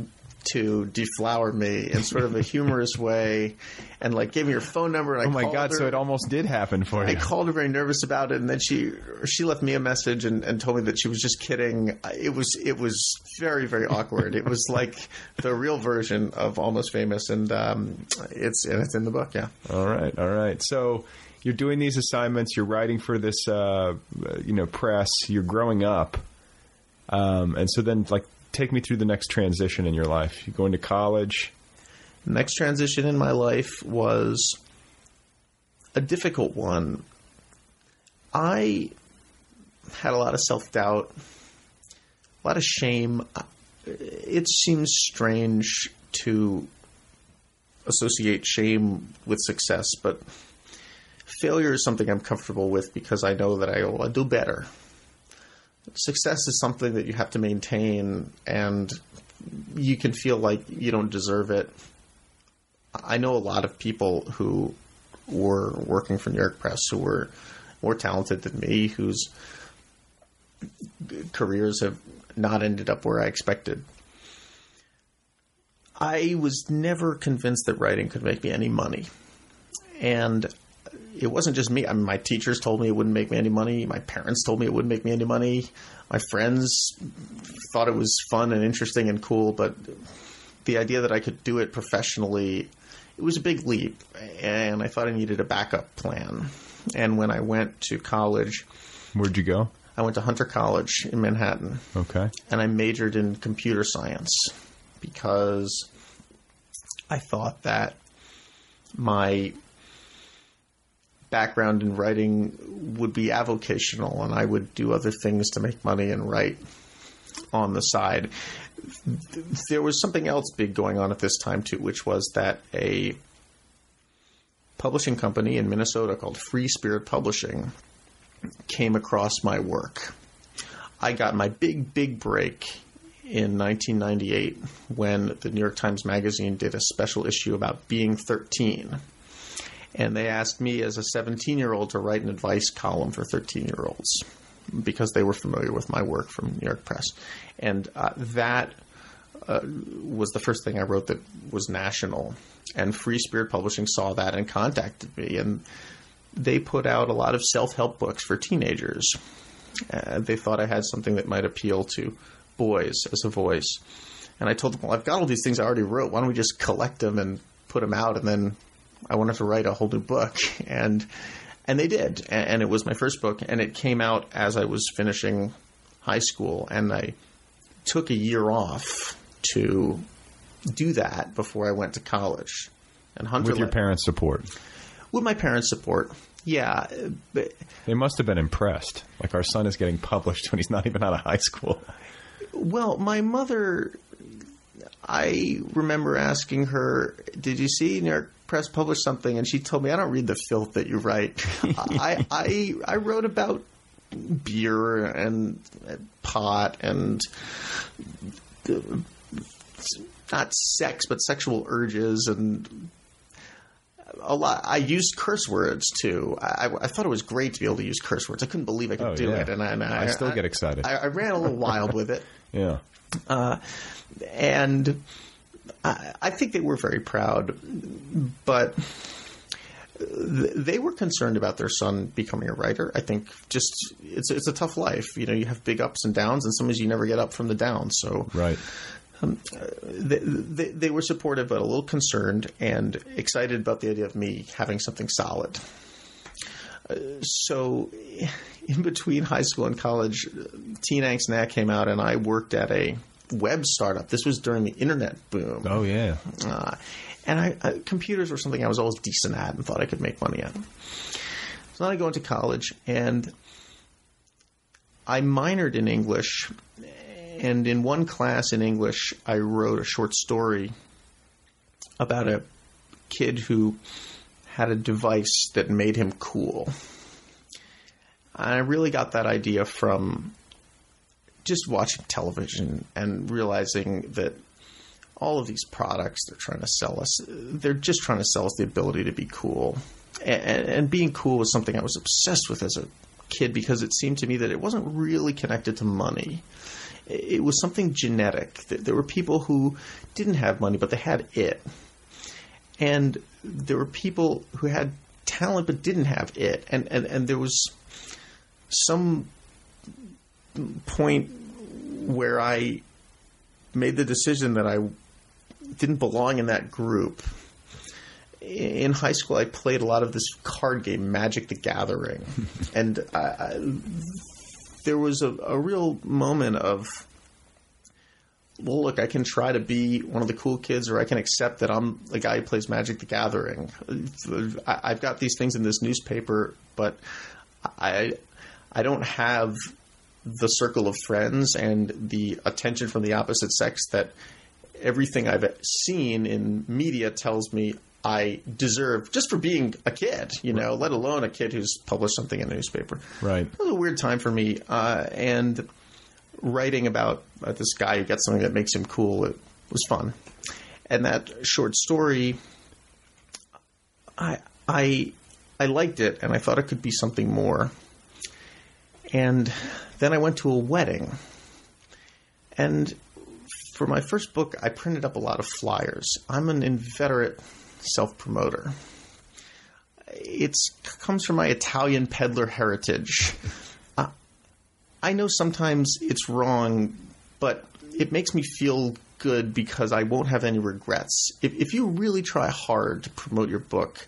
S9: to deflower me in sort of a humorous way and like gave me her phone number and I
S1: Oh my god!
S9: her.
S1: So it almost did happen for
S9: I
S1: you.
S9: I called her very nervous about it, and then she she left me a message and, and told me that she was just kidding. It was it was very very awkward. it was like the real version of Almost Famous, and um, it's and it's in the book. Yeah,
S1: All right, all right. So you're doing these assignments. You're writing for this, uh, you know, press. You're growing up, um, and so then like take me through the next transition in your life. You go into college.
S9: Next transition in my life was a difficult one. I had a lot of self doubt, a lot of shame. It seems strange to associate shame with success, but failure is something I'm comfortable with because I know that I will do better. Success is something that you have to maintain, and you can feel like you don't deserve it. I know a lot of people who were working for New York Press who were more talented than me, whose careers have not ended up where I expected. I was never convinced that writing could make me any money. And it wasn't just me. I mean, my teachers told me it wouldn't make me any money. My parents told me it wouldn't make me any money. My friends thought it was fun and interesting and cool, but the idea that I could do it professionally, it was a big leap. And I thought I needed a backup plan. And when I went to college,
S1: Where'd you go?
S9: I went to Hunter College in Manhattan
S1: Okay.
S9: and I majored in computer science because I thought that my background in writing would be avocational and I would do other things to make money and write. on the side. There was something else big going on at this time too, which was that a publishing company in Minnesota called Free Spirit Publishing came across my work. I got my big, big break in 1998 when the New York Times Magazine did a special issue about being 13. And they asked me as a 17 year old to write an advice column for 13 year olds because they were familiar with my work from New York Press. And uh, that uh, was the first thing I wrote that was national. And Free Spirit Publishing saw that and contacted me. And they put out a lot of self help books for teenagers. Uh, they thought I had something that might appeal to boys as a voice. And I told them, well, I've got all these things I already wrote. Why don't we just collect them and put them out? And then I wanted to write a whole new book. And and they did. And, and it was my first book. And it came out as I was finishing high school. And I took a year off to do that before I went to college. And Hunter
S8: With your parents' support.
S9: with my parents' support. Yeah, but
S8: They must have been impressed. Like our son is getting published when he's not even out of high school.
S9: well, my mother. I remember asking her, "Did you see New York Press publish something?" And she told me, "I don't read the filth that you write. I, I I wrote about beer and pot and uh, not sex, but sexual urges and." A lot. I used curse words too. I, I thought it was great to be able to use curse words. I couldn't believe I could
S8: Oh,
S9: do
S8: yeah.
S9: it, and I, and
S8: I still get excited.
S9: I, I ran a little wild with it
S8: Yeah.
S9: and I, I think they were very proud, but they were concerned about their son becoming a writer. I think just it's it's a tough life. You know, you have big ups and downs, and sometimes you never get up from the downs. So
S8: Right.
S9: they, they, they were supportive, but a little concerned and excited about the idea of me having something solid. Uh, so, in between high school and college, Teen Angst Naaah came out, and I worked at a web startup. This was during the internet boom.
S8: Oh yeah.
S9: Uh, and I, I, computers were something I was always decent at and thought I could make money at. So then I go into college and I minored in English. And in one class in English, I wrote a short story about a kid who had a device that made him cool. And I really got that idea from just watching television and realizing that all of these products they're trying to sell us, they're just trying to sell us the ability to be cool. And, and being cool was something I was obsessed with as a kid because it seemed to me that it wasn't really connected to money. It was something genetic. There were people who didn't have money, but they had it. And there were people who had talent but didn't have it. And, and, and there was some point where I made the decision that I didn't belong in that group. In high school, I played a lot of this card game, Magic the Gathering, and I, I, there was a, a real moment of, well, look, I can try to be one of the cool kids, or I can accept that I'm the guy who plays Magic the Gathering. I've got these things in this newspaper, but I, I don't have the circle of friends and the attention from the opposite sex that everything I've seen in media tells me I deserve just for being a kid, you know, let alone a kid who's published something in a newspaper.
S8: Right.
S9: It was a weird time for me, uh, and writing about uh, this guy who gets something that makes him cool it was fun. And that short story, I I I liked it, and I thought it could be something more. And then I went to a wedding, and for my first book, I printed up a lot of flyers. I'm an inveterate self promoter. It comes from my Italian peddler heritage. Uh, I know sometimes it's wrong, but it makes me feel good because I won't have any regrets. If, if you really try hard to promote your book,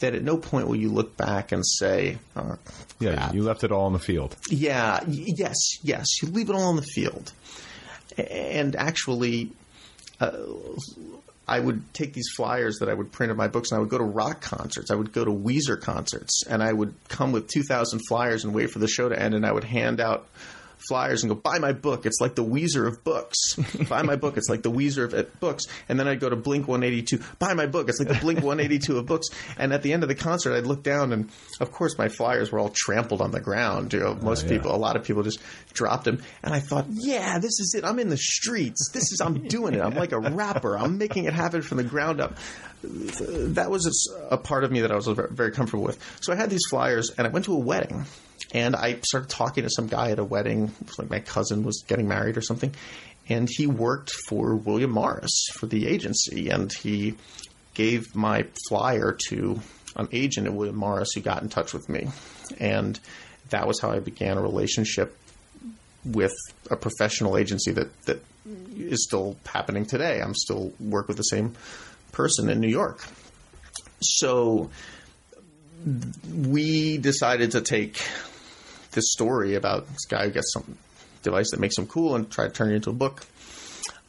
S9: that at no point will you look back and say, oh,
S8: Yeah, you left it all on the field.
S9: Yeah, y- yes, yes. You leave it all on the field. And actually, uh, I would take these flyers that I would print in my books and I would go to rock concerts. I would go to Weezer concerts and I would come with 2,000 flyers and wait for the show to end and I would hand out flyers and go buy my book. It's like the Weezer of books. buy my book. It's like the Weezer of books. And then I'd go to Blink 182. Buy my book. It's like the Blink 182 of books. And at the end of the concert, I'd look down, and of course, my flyers were all trampled on the ground. You know, oh, most
S1: yeah.
S9: people, a lot of people just dropped them. And I thought, yeah, this is it. I'm in the streets. This is I'm doing it. I'm like a rapper. I'm making it happen from the ground up that was a, a, part of me that I was very comfortable with. So I had these flyers, and I went to a wedding, and I started talking to some guy at a wedding. like my cousin was getting married or something, and he worked for William Morris for the agency, and he gave my flyer to an agent at William Morris who got in touch with me, and that was how I began a relationship with a professional agency that that is still happening today. I'm still work with the same person in New York. So we decided to take this story about this guy who gets some device that makes him cool and try to turn it into a book.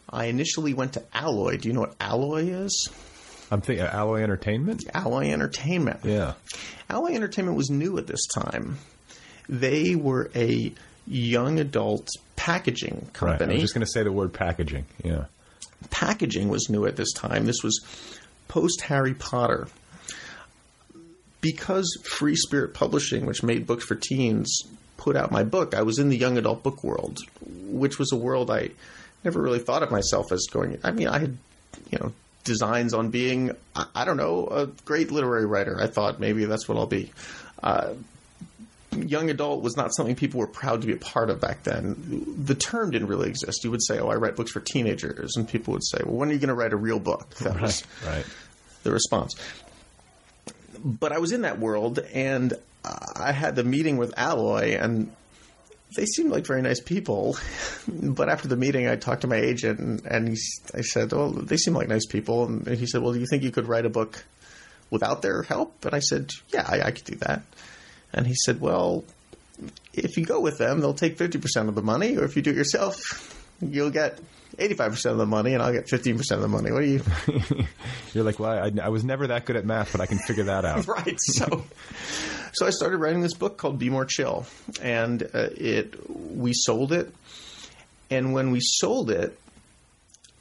S9: I initially went to Alloy. Do you know what Alloy is?
S1: I'm thinking Alloy Entertainment.
S9: Alloy Entertainment.
S1: Yeah.
S9: Alloy Entertainment was new at this time. They were a young adult packaging company. Right. I
S1: was just going to say the word packaging. Yeah
S9: packaging was new at this time. This was post Harry Potter. Because Free Spirit Publishing, which made books for teens, put out my book, I was in the young adult book world, which was a world I never really thought of myself as going. I mean, I had, you know, designs on being, I, don't know, a great literary writer. I thought maybe that's what I'll be. Uh, young adult was not something people were proud to be a part of back then. The term didn't really exist. You would say, "Oh, I write books for teenagers," and people would say, "Well, when are you going to write a real book?"
S1: That right, was right.
S9: the response. But I was in that world, and I had the meeting with Alloy, and they seemed like very nice people. but after the meeting, I talked to my agent, and, and he, I said, "Well, they seem like nice people." And he said, "Well, do you think you could write a book without their help?" And I said, "Yeah, I, I could do that." And he said, Well, if you go with them, they'll take 50% of the money, or if you do it yourself, you'll get 85% of the money and I'll get 15% of the money. What are you?
S1: You're like, well, I, I, was never that good at math, but I can figure that out.
S9: right. So, so I started writing this book called Be More Chill and uh, it, we sold it. And when we sold it,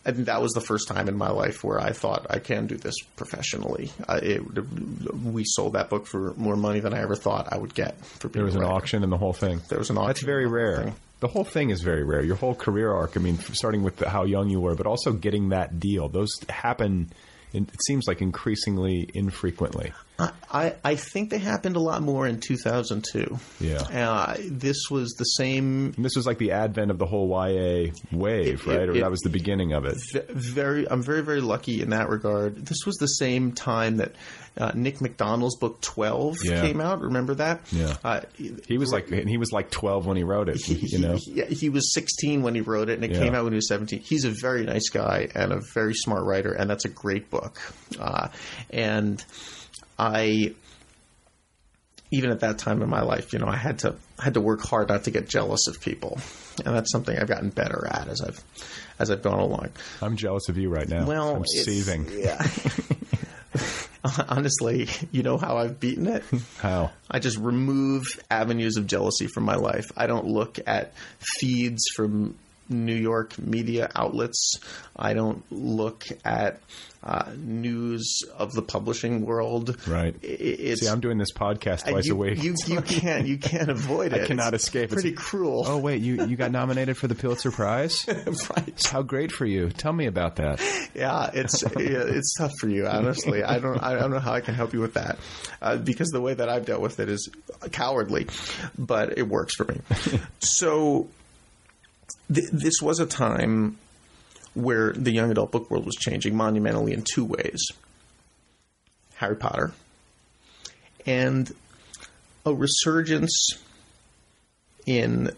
S9: I think that was the first time in my life where I thought I can do this professionally. Uh, it, we sold that book for more money than I ever thought I would get. For
S1: there was an auction and the whole thing.
S9: There was an auction.
S1: That's very rare. The whole thing is very rare. Your whole career arc. I mean, starting with the, how young you were, but also getting that deal. Those happen. It seems like increasingly infrequently.
S9: I, I think they happened a lot more in 2002.
S1: Yeah.
S9: Uh, this was the same.
S1: And this was like the advent of the whole YA wave, it, right? It, or it, that was the beginning of it.
S9: Very, I'm very, very lucky in that regard. This was the same time that uh, Nick McDonell's book 12 yeah. came out. Remember that?
S1: Yeah. Uh, he was like he was like 12 when he wrote it. He, you know,
S9: he, he, was 16 when he wrote it, and it yeah. came out when he was 17. He's a very nice guy and a very smart writer, and that's a great book. Uh, and I even at that time in my life, you know, I had to had to work hard not to get jealous of people, and that's something I've gotten better at as I've as I've gone along.
S1: I'm jealous of you right now.
S9: Well,
S1: I'm seething.
S9: Yeah. Honestly, you know how I've beaten it?
S1: How?
S9: I just remove avenues of jealousy from my life. I don't look at feeds from New York media outlets. I don't look at uh, news of the publishing world.
S1: Right. It's, See, I'm doing this podcast twice
S9: you,
S1: a week.
S9: You, you can't you can't avoid it.
S1: I cannot
S9: it's
S1: escape.
S9: Pretty
S1: it's, pretty
S9: cruel.
S1: Oh wait, you you got nominated for the Pulitzer Prize.
S9: right.
S1: How great for you! Tell me about that.
S9: Yeah, it's it's tough for you. Honestly, I don't I don't know how I can help you with that uh, because the way that I've dealt with it is cowardly, but it works for me. so th- this was a time where the young adult book world was changing monumentally in two ways Harry Potter and a resurgence in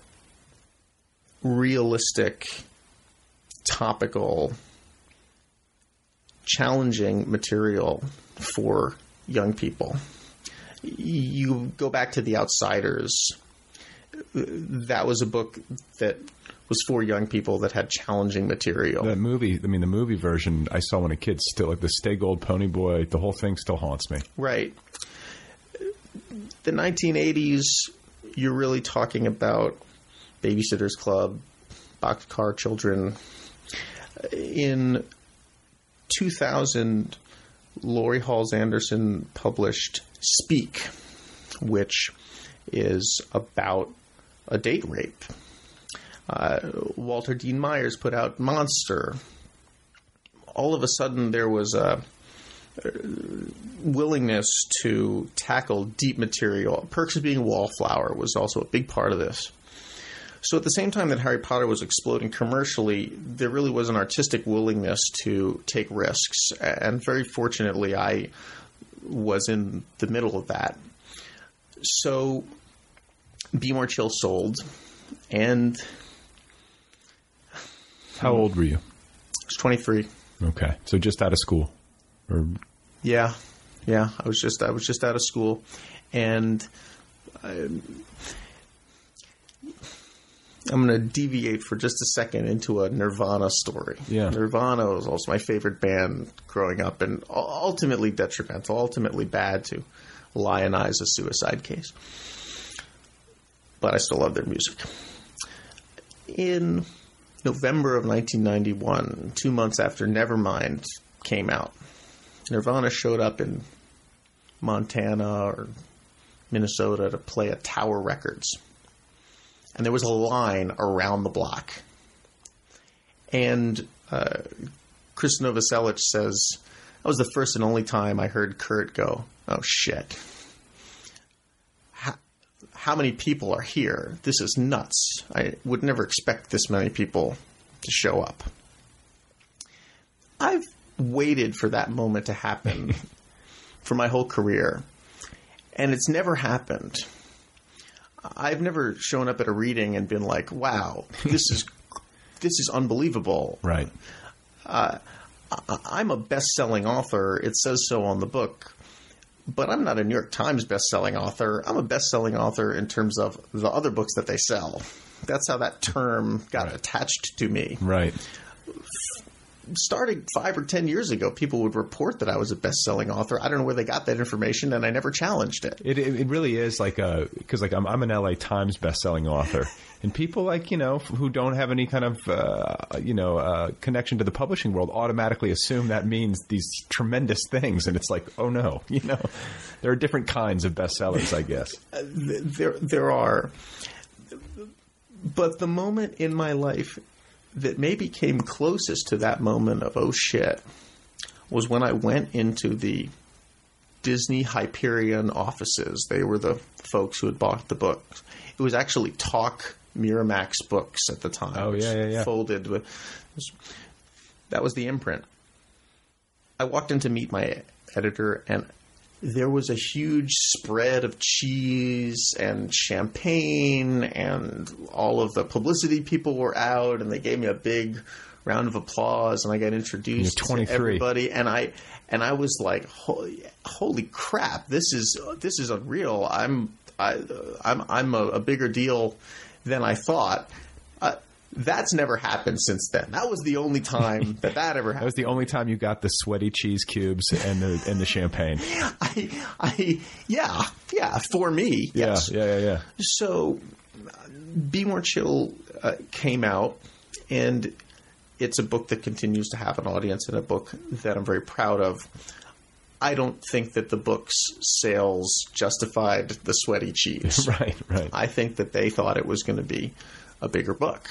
S9: realistic, topical, challenging material for young people. You go back to The Outsiders. That was a book that was for young people that had challenging material.
S1: That movie, I mean, the movie version I saw when a kid still, like the Stay Gold Pony Boy, the whole thing still haunts me.
S9: Right. The 1980s, you're really talking about Babysitters Club, Boxcar Children. In 2000, Laurie Halse Anderson published Speak, which is about a date rape. Uh, Walter Dean Myers put out Monster. All of a sudden, there was a willingness to tackle deep material. Perks of being a wallflower was also a big part of this. So at the same time that Harry Potter was exploding commercially, there really was an artistic willingness to take risks. And very fortunately, I was in the middle of that. So Be More Chill sold, and
S8: How old were you?
S9: I was 23.
S8: Okay, so just out of school, or
S9: Yeah, yeah. I was just I was just out of school, and I, I'm going to deviate for just a second into a Nirvana story.
S8: Yeah.
S9: Nirvana was also my favorite band growing up, and ultimately detrimental, ultimately bad to lionize a suicide case. But I still love their music. In November of 1991, two months after Nevermind came out, Nirvana showed up in Montana or Minnesota to play at Tower Records. And there was a line around the block. And uh, Chris Novoselic says, That was the first and only time I heard Kurt go, Oh shit. How, many people are here? This is nuts. I would never expect this many people to show up. I've waited for that moment to happen for my whole career, and it's never happened. I've never shown up at a reading and been like, "Wow, this is this is unbelievable."
S8: right?
S9: Uh, I- I'm a best-selling author. It says so on the book, but I'm not a New York Times best-selling author. I'm a best-selling author in terms of the other books that they sell. That's how that term got attached to me.
S8: Right.
S9: Starting five or ten years ago, people would report that I was a best-selling author. I don't know where they got that information, and I never challenged it.
S8: It, it, it really is like a because like I'm I'm an LA Times best-selling author, and people like you know who don't have any kind of uh, you know uh, connection to the publishing world automatically assume that means these tremendous things, and it's like oh no, you know, there are different kinds of bestsellers, I guess.
S9: there there are but the moment in my life that maybe came closest to that moment of oh shit was when I went into the Disney Hyperion offices. They were the folks who had bought the books. It was actually Talk Miramax books at the time.
S8: Oh, yeah, yeah, yeah.
S9: Folded with that was the imprint. I walked in to meet my editor, and there was a huge spread of cheese and champagne, and all of the publicity people were out, and they gave me a big round of applause, and I got introduced to everybody, and I and I was like, holy, holy crap, this is this is unreal. I'm I, I'm I'm a, a bigger deal than I thought. That's never happened since then. That was the only time that that ever happened.
S8: That was the only time you got the sweaty cheese cubes and the and the champagne.
S9: I, I, yeah, yeah, for me, yes.
S8: Yeah, yeah, yeah, yeah.
S9: So, uh, Be More Chill uh, came out, and it's a book that continues to have an audience and a book that I'm very proud of. I don't think that the book's sales justified the sweaty cheese.
S8: Right, right.
S9: I think that they thought it was going to be a bigger book.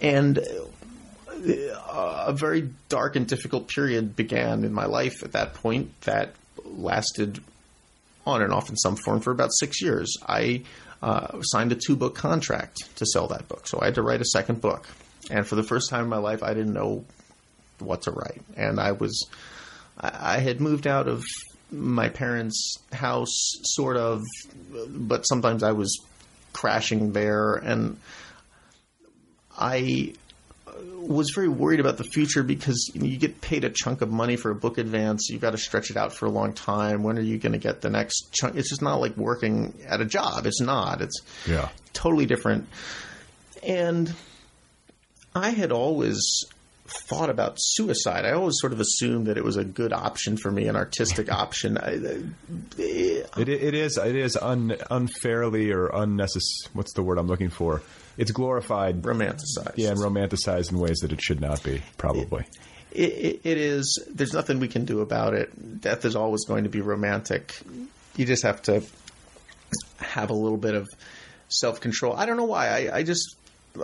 S9: And uh, a very dark and difficult period began in my life at that point that lasted on and off in some form for about six years. I uh, signed a two book contract to sell that book, so I had to write a second book. And for the first time in my life, I didn't know what to write. And I was, I I had moved out of my parents' house, sort of, but sometimes I was crashing there. And I was very worried about the future because you, know, you get paid a chunk of money for a book advance. You've got to stretch it out for a long time. When are you going to get the next chunk? It's just not like working at a job. It's not. It's
S8: Yeah.
S9: totally different. And I had always thought about suicide. I always sort of assumed that it was a good option for me, an artistic option. I,
S1: it, it is it is un, unfairly or unnecessary. What's the word I'm looking for? It's glorified,
S9: romanticized.
S1: Yeah, and romanticized in ways that it should not be. Probably.
S9: It, it, it is. There's nothing we can do about it. Death is always going to be romantic. You just have to have a little bit of self control. I don't know why. I, I just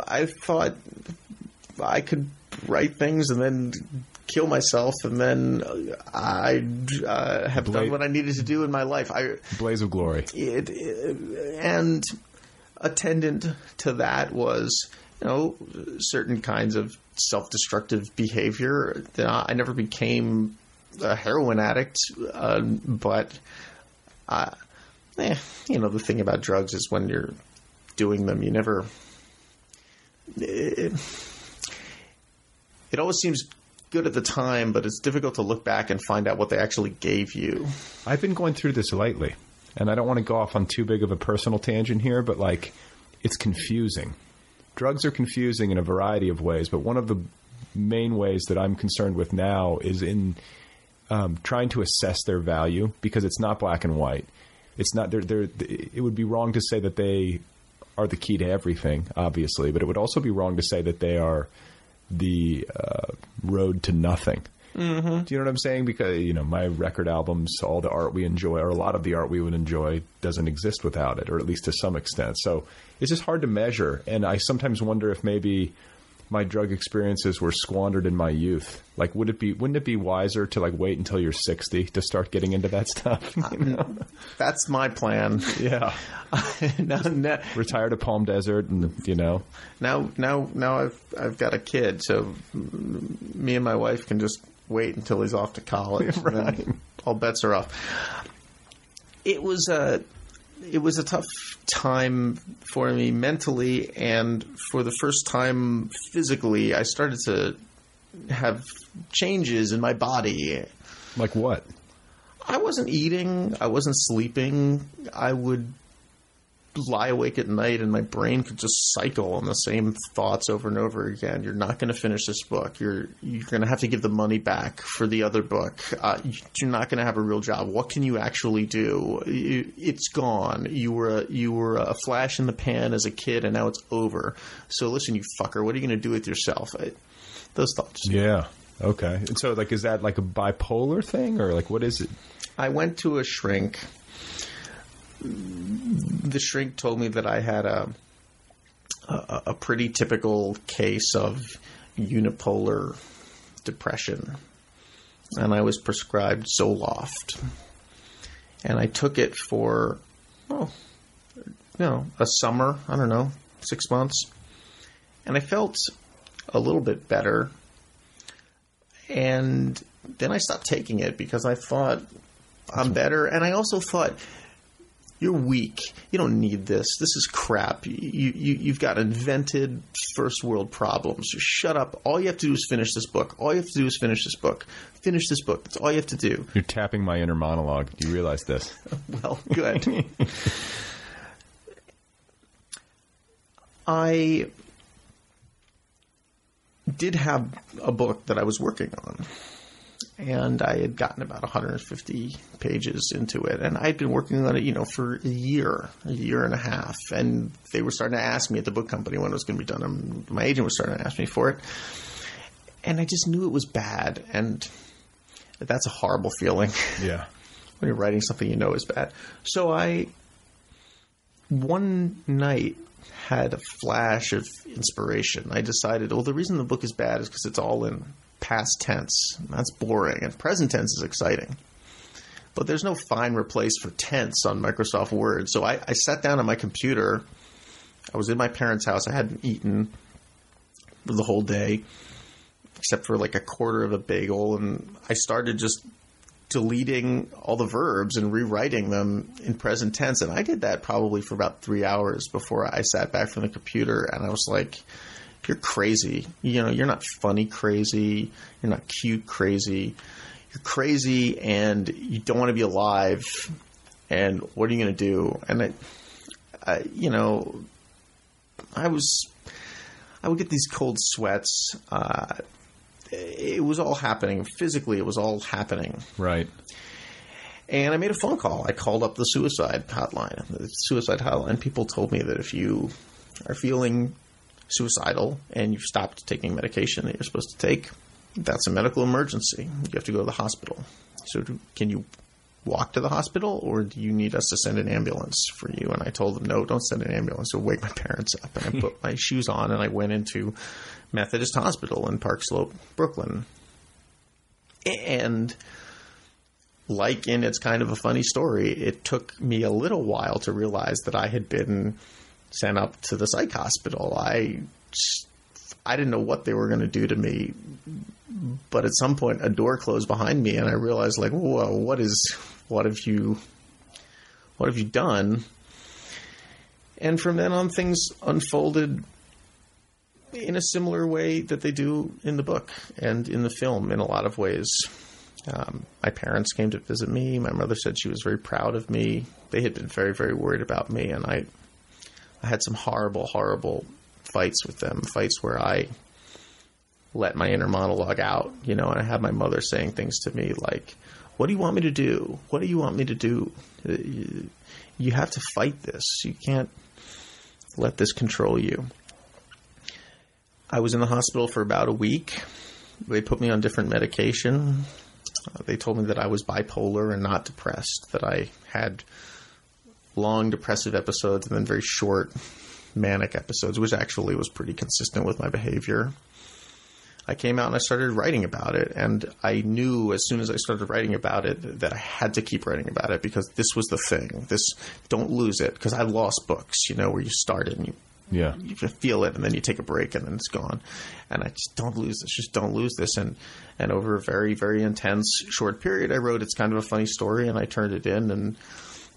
S9: I thought I could write things and then kill myself, and then I uh, have Bla- done what I needed to do in my life. I
S1: blaze of glory.
S9: It, it, and attendant to that was you know certain kinds of self-destructive behavior. I never became a heroin addict, uh, but uh, eh, you know the thing about drugs is when you're doing them, you never. It, it always seems good at the time, but it's difficult to look back and find out what they actually gave you.
S1: I've been going through this lately, and I don't want to go off on too big of a personal tangent here, but like, it's confusing. Drugs are confusing in a variety of ways, but one of the main ways that I'm concerned with now is in um, trying to assess their value because it's not black and white. It's not. They're, it would be wrong to say that they are the key to everything, obviously, but it would also be wrong to say that they are the uh, road to nothing.
S9: Mm-hmm.
S1: Do you know what I'm saying? Because you know my record albums, all the art we enjoy, or a lot of the art we would enjoy, doesn't exist without it, or at least to some extent. So it's just hard to measure, and I sometimes wonder if maybe my drug experiences were squandered in my youth. Like, would it be wouldn't it be wiser to like wait until you're 60 to start getting into that stuff? You know?
S9: That's my plan.
S1: Yeah.
S9: now, now,
S1: Retire to Palm Desert, and you know.
S9: Now, now, now I've I've got a kid, so me and my wife can just wait until he's off to college.
S1: right.
S9: all bets are off. It was a it was a tough time for me mentally, and for the first time physically, I started to have changes in my body.
S1: Like what?
S9: I wasn't eating. I wasn't sleeping. I would lie awake at night and my brain could just cycle on the same thoughts over and over again. You're not going to finish this book. You're you're going to have to give the money back for the other book. Uh, you're not going to have a real job. What can you actually do? It's gone. You were a, you were a flash in the pan as a kid, and now it's over. So listen, you fucker. What are you going to do with yourself? I, those thoughts.
S1: Yeah. Okay. And so, like, is that like a bipolar thing, or like, what is it?
S9: I went to a shrink the shrink told me that I had a, a, a pretty typical case of unipolar depression, and I was prescribed Zoloft, and I took it for oh, you know, a summer. I don't know, six months, and I felt a little bit better, and then I stopped taking it because I thought I'm better, and I also thought you're weak. You don't need this. This is crap. You, you, you've got invented first world problems. Shut up. All you have to do is finish this book. All you have to do is finish this book. Finish this book. That's all you have to do.
S1: You're tapping my inner monologue. Do you realize this?
S9: well, good. I did have a book that I was working on and I had gotten about 150 pages into it, and I'd been working on it, you know, for a year, a year and a half, and they were starting to ask me at the book company when it was going to be done. And my agent was starting to ask me for it, and I just knew it was bad, and that's a horrible feeling.
S1: Yeah,
S9: when you're writing something you know is bad. So I, one night, had a flash of inspiration. I decided, well, the reason the book is bad is because it's all in past tense. That's boring. And present tense is exciting. But there's no fine replace for tense on Microsoft Word. So I, I sat down on my computer. I was in my parents' house. I hadn't eaten for the whole day, except for like a quarter of a bagel. And I started just deleting all the verbs and rewriting them in present tense. And I did that probably for about three hours before I sat back from the computer. And I was like, you're crazy. You know, you're not funny crazy. You're not cute crazy. You're crazy and you don't want to be alive. And what are you going to do? And I, I, you know, I was, I would get these cold sweats. Uh, it was all happening physically. It was all happening.
S1: Right.
S9: And I made a phone call. I called up the suicide hotline. The suicide hotline. People told me that if you are feeling suicidal and you've stopped taking medication that you're supposed to take, that's a medical emergency. You have to go to the hospital. So, do, can you walk to the hospital, or do you need us to send an ambulance for you? And I told them, no, don't send an ambulance. It'll wake my parents up. And I put my shoes on and I went into Methodist Hospital in Park Slope, Brooklyn. And like in It's Kind of a Funny Story, it took me a little while to realize that I had been sent up to the psych hospital. I I didn't know what they were going to do to me, but at some point a door closed behind me, and I realized like, whoa, what is what have you what have you done? And from then on, things unfolded in a similar way that they do in the book and in the film in a lot of ways. Um, my parents came to visit me. My mother said she was very proud of me. They had been very, very worried about me, and I, I had some horrible, horrible fights with them. Fights where I let my inner monologue out, you know. And I had my mother saying things to me like, "What do you want me to do? What do you want me to do? You, have to fight this. You can't let this control you." I was in the hospital for about a week. They put me on different medication. Uh, they told me that I was bipolar and not depressed, that I had long depressive episodes and then very short manic episodes, which actually was pretty consistent with my behavior. I came out and I started writing about it, and I knew as soon as I started writing about it that I had to keep writing about it because this was the thing. This don't lose it because I lost books, you know, where you started and you
S1: yeah.
S9: You feel it, and then you take a break, and then it's gone. And I just don't lose this. Just don't lose this. And and over a very very intense short period, I wrote. It's kind of a funny story, and I turned it in, and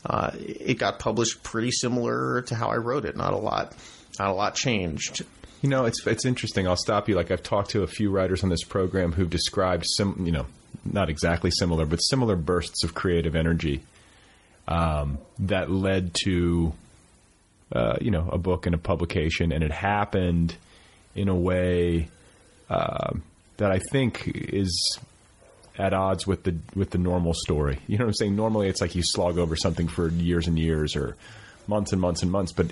S9: uh, it got published pretty similar to how I wrote it. Not a lot. Not a lot changed.
S1: You know, it's it's interesting. I'll stop you. Like I've talked to a few writers on this program who've described some, you know, not exactly similar, but similar bursts of creative energy um, that led to uh, you know, a book and a publication, and it happened in a way uh, that I think is at odds with the with the normal story. You know what I'm saying? Normally, it's like you slog over something for years and years, or months and months and months. But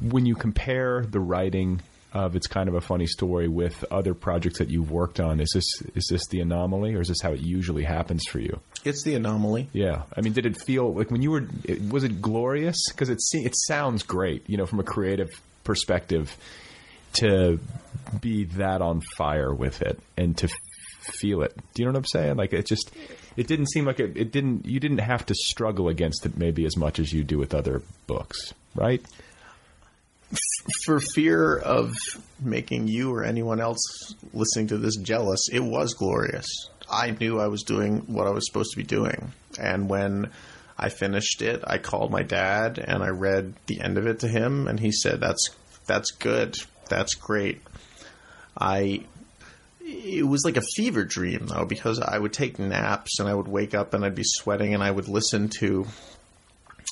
S1: when you compare the writing of it's kind of a funny story with other projects that you've worked on, is this is this the anomaly, or is this how it usually happens for you?
S9: It's the anomaly.
S1: Yeah, I mean, did it feel like when you were? It, was it glorious? Because it it sounds great, you know, from a creative perspective, to be that on fire with it and to feel it. Do you know what I'm saying? Like it just, it didn't seem like it. It didn't. You didn't have to struggle against it maybe as much as you do with other books, right?
S9: For fear of making you or anyone else listening to this jealous, it was glorious. I knew I was doing what I was supposed to be doing. And when I finished it, I called my dad and I read the end of it to him, and he said, "That's that's good. That's great." I it was like a fever dream though because I would take naps and I would wake up and I'd be sweating and I would listen to.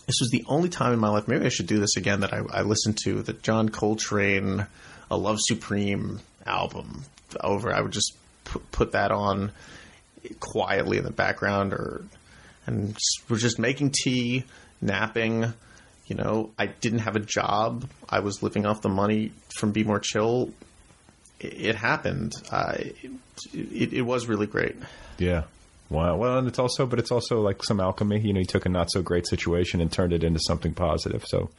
S9: This was the only time in my life. Maybe I should do this again. That I, I listened to the John Coltrane "A Love Supreme" album over. I would just put, put that on quietly in the background or and we're just making tea, napping. You know, I didn't have a job. I was living off the money from Be More Chill. It, happened. Uh, it, it, was really great.
S1: Yeah. Wow. Well, and it's also, but it's also like some alchemy. You know, he took a not so great situation and turned it into something positive. So,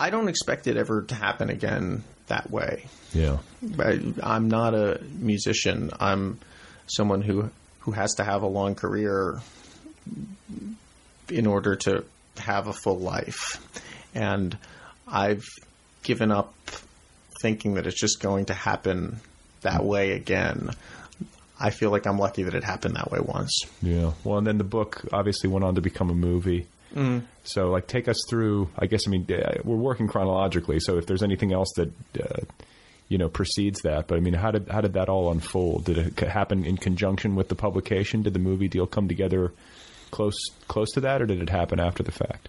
S9: I don't expect it ever to happen again that way.
S1: Yeah.
S9: I, I'm not a musician. I'm someone who who has to have a long career in order to have a full life. And I've given up thinking that it's just going to happen that way again. I feel like I'm lucky that it happened that way once.
S1: Yeah. Well, and then the book obviously went on to become a movie.
S9: Mm.
S1: So, like, take us through. I guess I mean we're working chronologically. So, if there's anything else that uh, you know precedes that. But I mean, how did how did that all unfold? Did it happen in conjunction with the publication? Did the movie deal come together close close to that, or did it happen after the fact?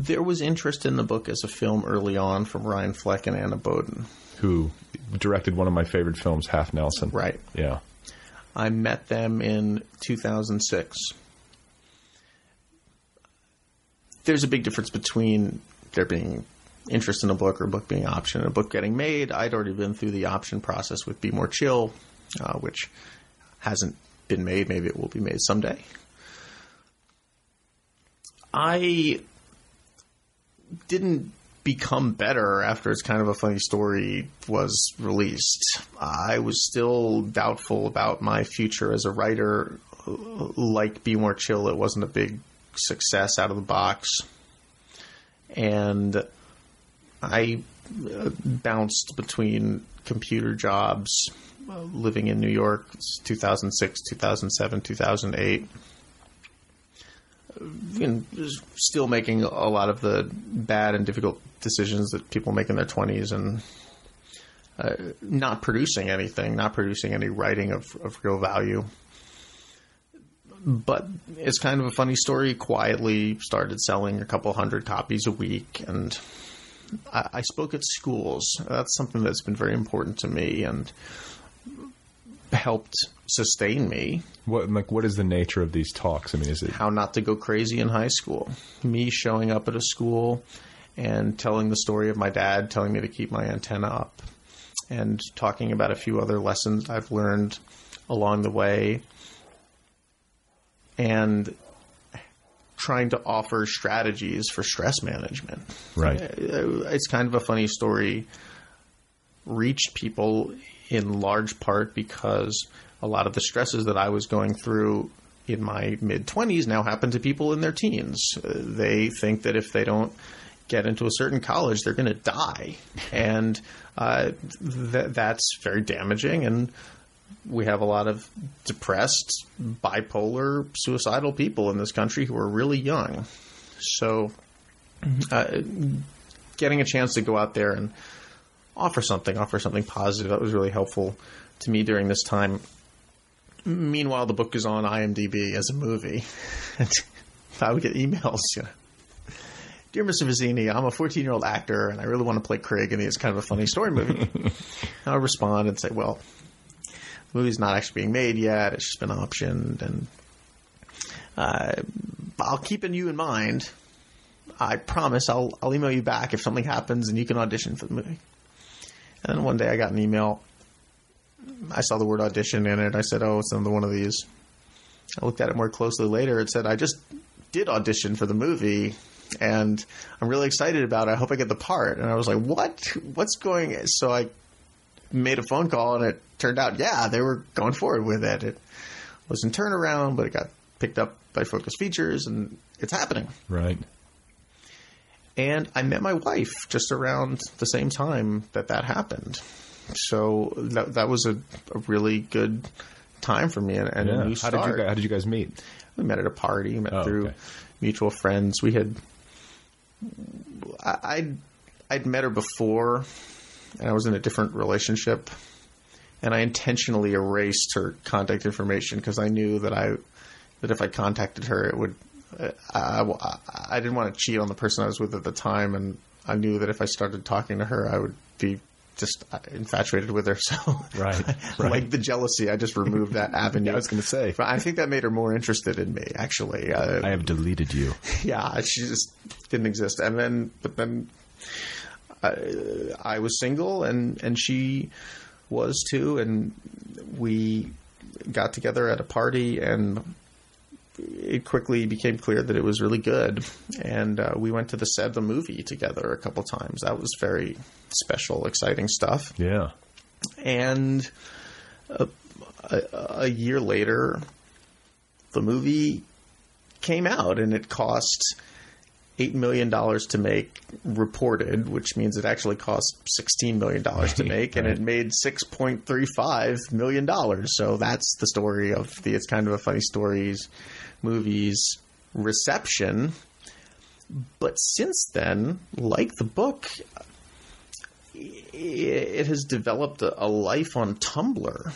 S9: There was interest in the book as a film early on from Ryan Fleck and Anna Boden.
S1: Who directed one of my favorite films, Half Nelson.
S9: Right.
S1: Yeah.
S9: I met them in 2006. There's a big difference between there being interest in a book or a book being optioned and a book getting made. I'd already been through the option process with Be More Chill, uh, which hasn't been made. Maybe it will be made someday. I didn't become better after it's kind of a funny story was released. I was still doubtful about my future as a writer. Like Be More Chill, it wasn't a big success out of the box. And I uh, bounced between computer jobs, uh, living in New York, 2006, 2007, 2008 and still making a lot of the bad and difficult decisions that people make in their 20s and uh, not producing anything, not producing any writing of, of real value. But it's kind of a funny story. Quietly started selling a couple hundred copies a week, and I, I spoke at schools. That's something that's been very important to me and helped sustain me.
S1: What like what is the nature of these talks? I mean, is it
S9: how not to go crazy in high school? Me showing up at a school and telling the story of my dad telling me to keep my antenna up and talking about a few other lessons I've learned along the way and trying to offer strategies for stress management.
S1: Right.
S9: Uh, it's kind of a funny story reached people in large part because a lot of the stresses that I was going through in my mid 20s now happen to people in their teens. Uh, they think that if they don't get into a certain college, they're going to die. And uh, th- that's very damaging. And we have a lot of depressed, bipolar, suicidal people in this country who are really young. So, uh, getting a chance to go out there and offer something, offer something positive, that was really helpful to me during this time. Meanwhile, the book is on IMDb as a movie. I would get emails, you know. Dear Mr. Vizzini, I'm a 14 year old actor and I really want to play Craig in this kind of a funny story movie. I would respond and say, well, the movie's not actually being made yet. It's just been optioned, and uh, I'll keep you in mind. I promise I'll I'll email you back if something happens and you can audition for the movie. And then one day I got an email. I saw the word audition in it. I said, "Oh, it's another one of these." I looked at it more closely later. It said, "I just did audition for the movie." And I'm really excited about it. I hope I get the part. And I was like, "What? What's going?" So I made a phone call, and it turned out, yeah, they were going forward with it. It was in turnaround, but it got picked up by Focus Features, and it's happening.
S1: Right.
S9: And I met my wife just around the same time that that happened. So that, that was a, a really good time for me and, and
S1: yeah.
S9: a new
S1: how. Did you, guys- how did you guys meet?
S9: We met at a party, met
S1: Oh,
S9: through
S1: okay.
S9: mutual friends. We had, I, I'd, I'd met her before, and I was in a different relationship, and I intentionally erased her contact information because I knew that I, that if I contacted her, it would, I, I, I didn't want to cheat on the person I was with at the time, and I knew that if I started talking to her, I would be just uh, infatuated with her. So,
S1: Right,
S9: like the jealousy, I just removed that avenue.
S1: I was gonna say.
S9: But I think that made her more interested in me. Actually, uh,
S1: I have deleted you.
S9: yeah, she just didn't exist. And then, but then, I, I was single, and and she was too, and we got together at a party, and it quickly became clear that it was really good. And uh, we went to the set of the movie together a couple times. That was very special, exciting stuff.
S1: Yeah.
S9: And a, a, a year later, the movie came out, and it cost eight million dollars to make, reported, which means it actually cost sixteen million dollars to
S1: Right,
S9: make, and
S1: right.
S9: it made six point three five million dollars. So that's the story of the. It's kind of a funny stories, movies reception. But since then, like the book, it has developed a, life on Tumblr.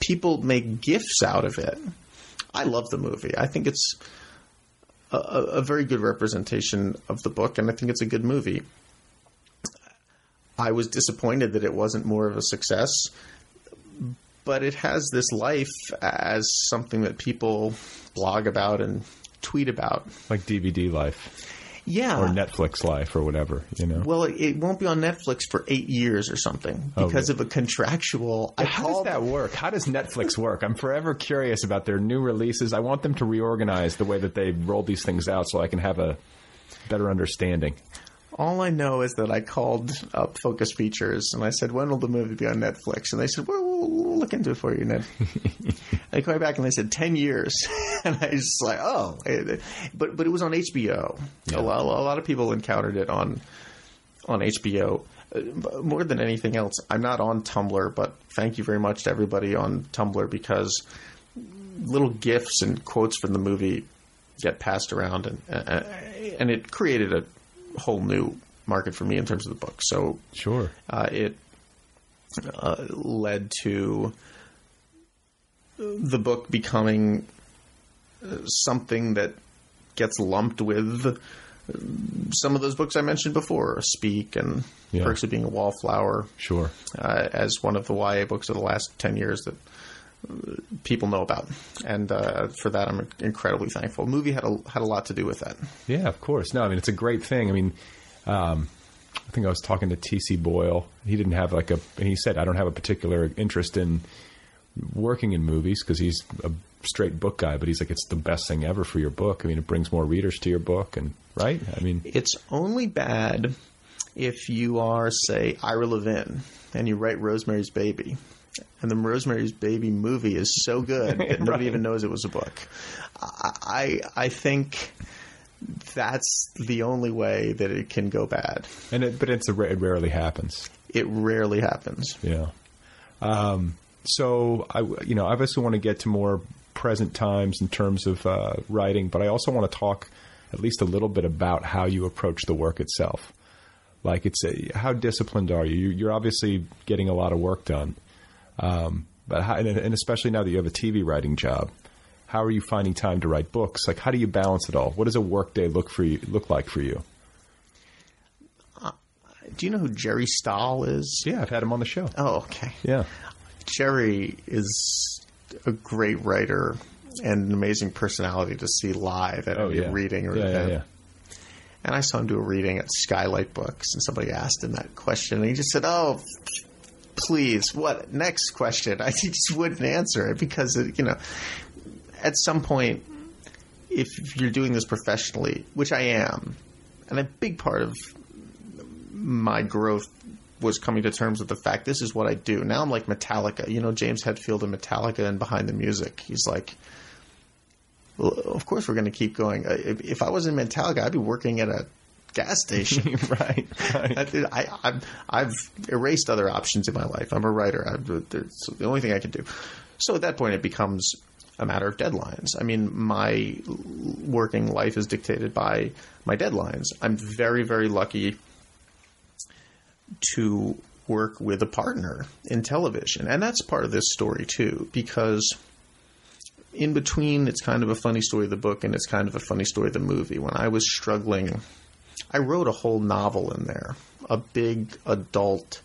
S9: People make gifs out of it. I love the movie. I think it's a, a very good representation of the book, and I think it's a good movie. I was disappointed that it wasn't more of a success, but it has this life as something that people blog about and tweet about.
S1: Like DVD life.
S9: Yeah.
S1: Or Netflix life or whatever, you know?
S9: Well, it, it won't be on Netflix for eight years or something
S1: Oh,
S9: because
S1: really?
S9: of a contractual. I
S1: How does that work? How does Netflix work? I'm forever curious about their new releases. I want them to reorganize the way that they roll these things out so I can have a better understanding.
S9: All I know is that I called up Focus Features and I said, "When will the movie be on Netflix?" And they said, "Well, we'll, we'll look into it for you, Ned." they called back and they said ten years, and I was just like, "Oh," but but it was on HBO. A, lot, a lot of people encountered it on on HBO. Uh, More than anything else, I'm not on Tumblr, but thank you very much to everybody on Tumblr because little gifs and quotes from the movie get passed around, and and it created a whole new market for me in terms of the book. So
S1: Sure.
S9: uh, it uh, led to the book becoming uh, something that gets lumped with uh, some of those books I mentioned before, Speak and
S1: Yeah.
S9: Perks of Being a Wallflower,
S1: Sure.
S9: uh, as one of the YA books of the last 10 years that people know about. And uh, for that, I'm incredibly thankful. movie had a, had a lot to do with that.
S1: Yeah, of course. No, I mean it's a great thing. I mean, um, I think I was talking to T.C. Boyle. He didn't have like a, and he said I don't have a particular interest in working in movies because he's a straight book guy. But he's like, it's the best thing ever for your book. I mean, it brings more readers to your book, and right. I mean,
S9: It's only bad if you are, say, Ira Levin and you write Rosemary's Baby. And the Rosemary's Baby movie is so good that nobody even knows it was a book. I, I think that's the only way that it can go bad.
S1: and it, but it's a, it rarely happens.
S9: It rarely happens.
S1: Yeah. Um, so I, you know, I obviously want to get to more present times in terms of uh, writing, but I also want to talk at least a little bit about how you approach the work itself. Like, it's a, how disciplined are? You- You're obviously getting a lot of work done, um, but how, and, especially now that you have a TV writing job, how are you finding time to write books? Like, how do you balance it all? What does a work day look for you? Look like for you?
S9: Do you know who Jerry Stahl is?
S1: Yeah, I've had him on the show.
S9: Oh, okay.
S1: Yeah,
S9: Jerry is a great writer and an amazing personality to see live at
S1: oh
S9: a
S1: yeah,
S9: reading or
S1: yeah,
S9: event.
S1: yeah, yeah.
S9: And I saw him do a reading at Skylight Books, and somebody asked him that question, and he just said, "Oh, please, what next question?" I just wouldn't answer it because it, you know, at some point, if you're doing this professionally, which I am, and a big part of my growth was coming to terms with the fact this is what I do. Now I'm like Metallica, you know, James Hetfield and Metallica and Behind the Music. He's like, well, of course we're going to keep going. If I was in Metallica, I'd be working at a gas station.
S1: right, right.
S9: I, I've erased other options in my life. I'm a writer. The only thing I can do. So at that point, it becomes a matter of deadlines. I mean, my working life is dictated by my deadlines. I'm very, very lucky to work with a partner in television. And that's part of this story, too, because in between, it's kind of a funny story of the book and it's kind of a funny story of the movie. When I was struggling, I wrote a whole novel in there, a big adult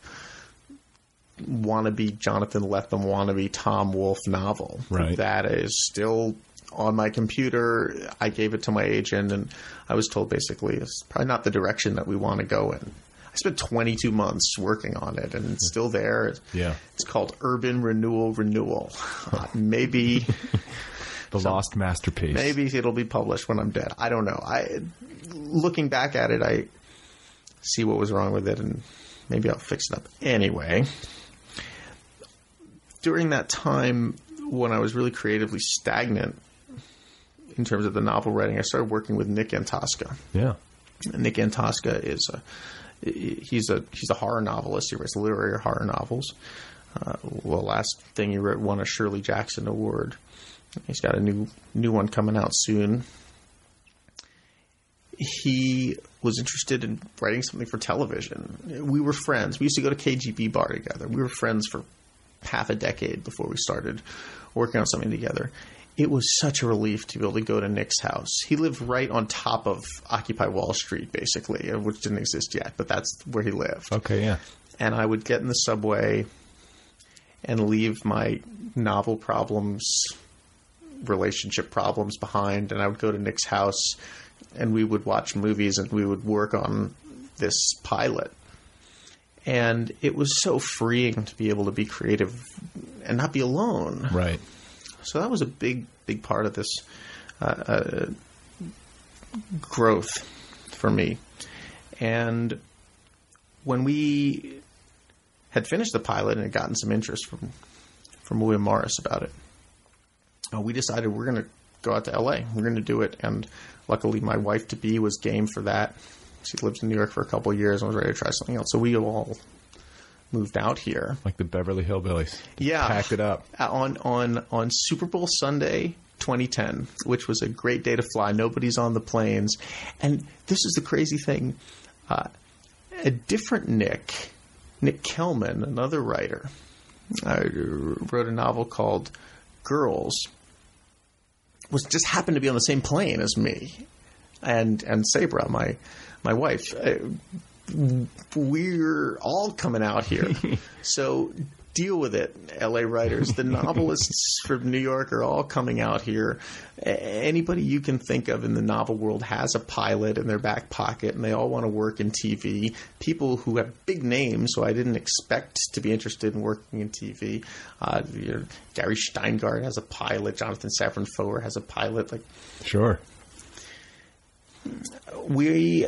S9: wannabe Jonathan Lethem wannabe Tom Wolfe novel
S1: Right.
S9: that is still on my computer. I gave it to my agent, and I was told basically it's probably not the direction that we want to go in. I spent 22 months working on it, and it's still there.
S1: Yeah.
S9: It's called Urban Renewal Renewal. Uh, maybe
S1: The lost masterpiece.
S9: maybe it'll be published when I'm dead. I don't know. I looking back at it, I see what was wrong with it, and maybe I'll fix it up anyway. During that time, when I was really creatively stagnant in terms of the novel writing, I started working with Nick Antosca.
S1: Yeah.
S9: Nick Antosca is a he's a he's a horror novelist. He writes literary horror novels. Uh, well, last thing he wrote won a Shirley Jackson Award. He's got a new new one coming out soon. He was interested in writing something for television. We were friends. We used to go to KGB bar together. We were friends for half a decade before we started working on something together. it was such a relief to be able to go to Nick's house. He lived right on top of Occupy Wall Street, basically, which didn't exist yet, but that's where he lived.
S8: Okay, yeah.
S9: And I would get in the subway and leave my novel problems, relationship problems behind, and I would go to Nick's house and we would watch movies and we would work on this pilot. And it was so freeing to be able to be creative and not be alone.
S8: Right.
S9: So that was a big, big part of this uh, uh, growth for me. And when we had finished the pilot and had gotten some interest from from William Morris about it, uh, we decided we're going to go out to L.A. We're going to do it. And luckily, my wife to be was game for that. She lived in New York for a couple of years and was ready to try something else. So we all moved out here.
S8: Like the Beverly Hillbillies.
S9: Yeah,
S8: Packed it up.
S9: On on on Super Bowl Sunday 2010, which was a great day to fly. Nobody's on the planes, and this is the crazy thing. Uh, a different Nick, Nic Kelman, another writer, uh, wrote a novel called Girls. Was just happened to be on the same plane as me, and and Sabra, my my wife. Uh, we're all coming out here. so deal with it, LA writers. The novelists from New York are all coming out here. Anybody you can think of in the novel world has a pilot in their back pocket, and they all want to work in TV. People who have big names, so I didn't expect to be interested in working in TV. Uh, you know, Gary Shteyngart has a pilot. Jonathan Safran Foer has a pilot. Like,
S8: Sure.
S9: we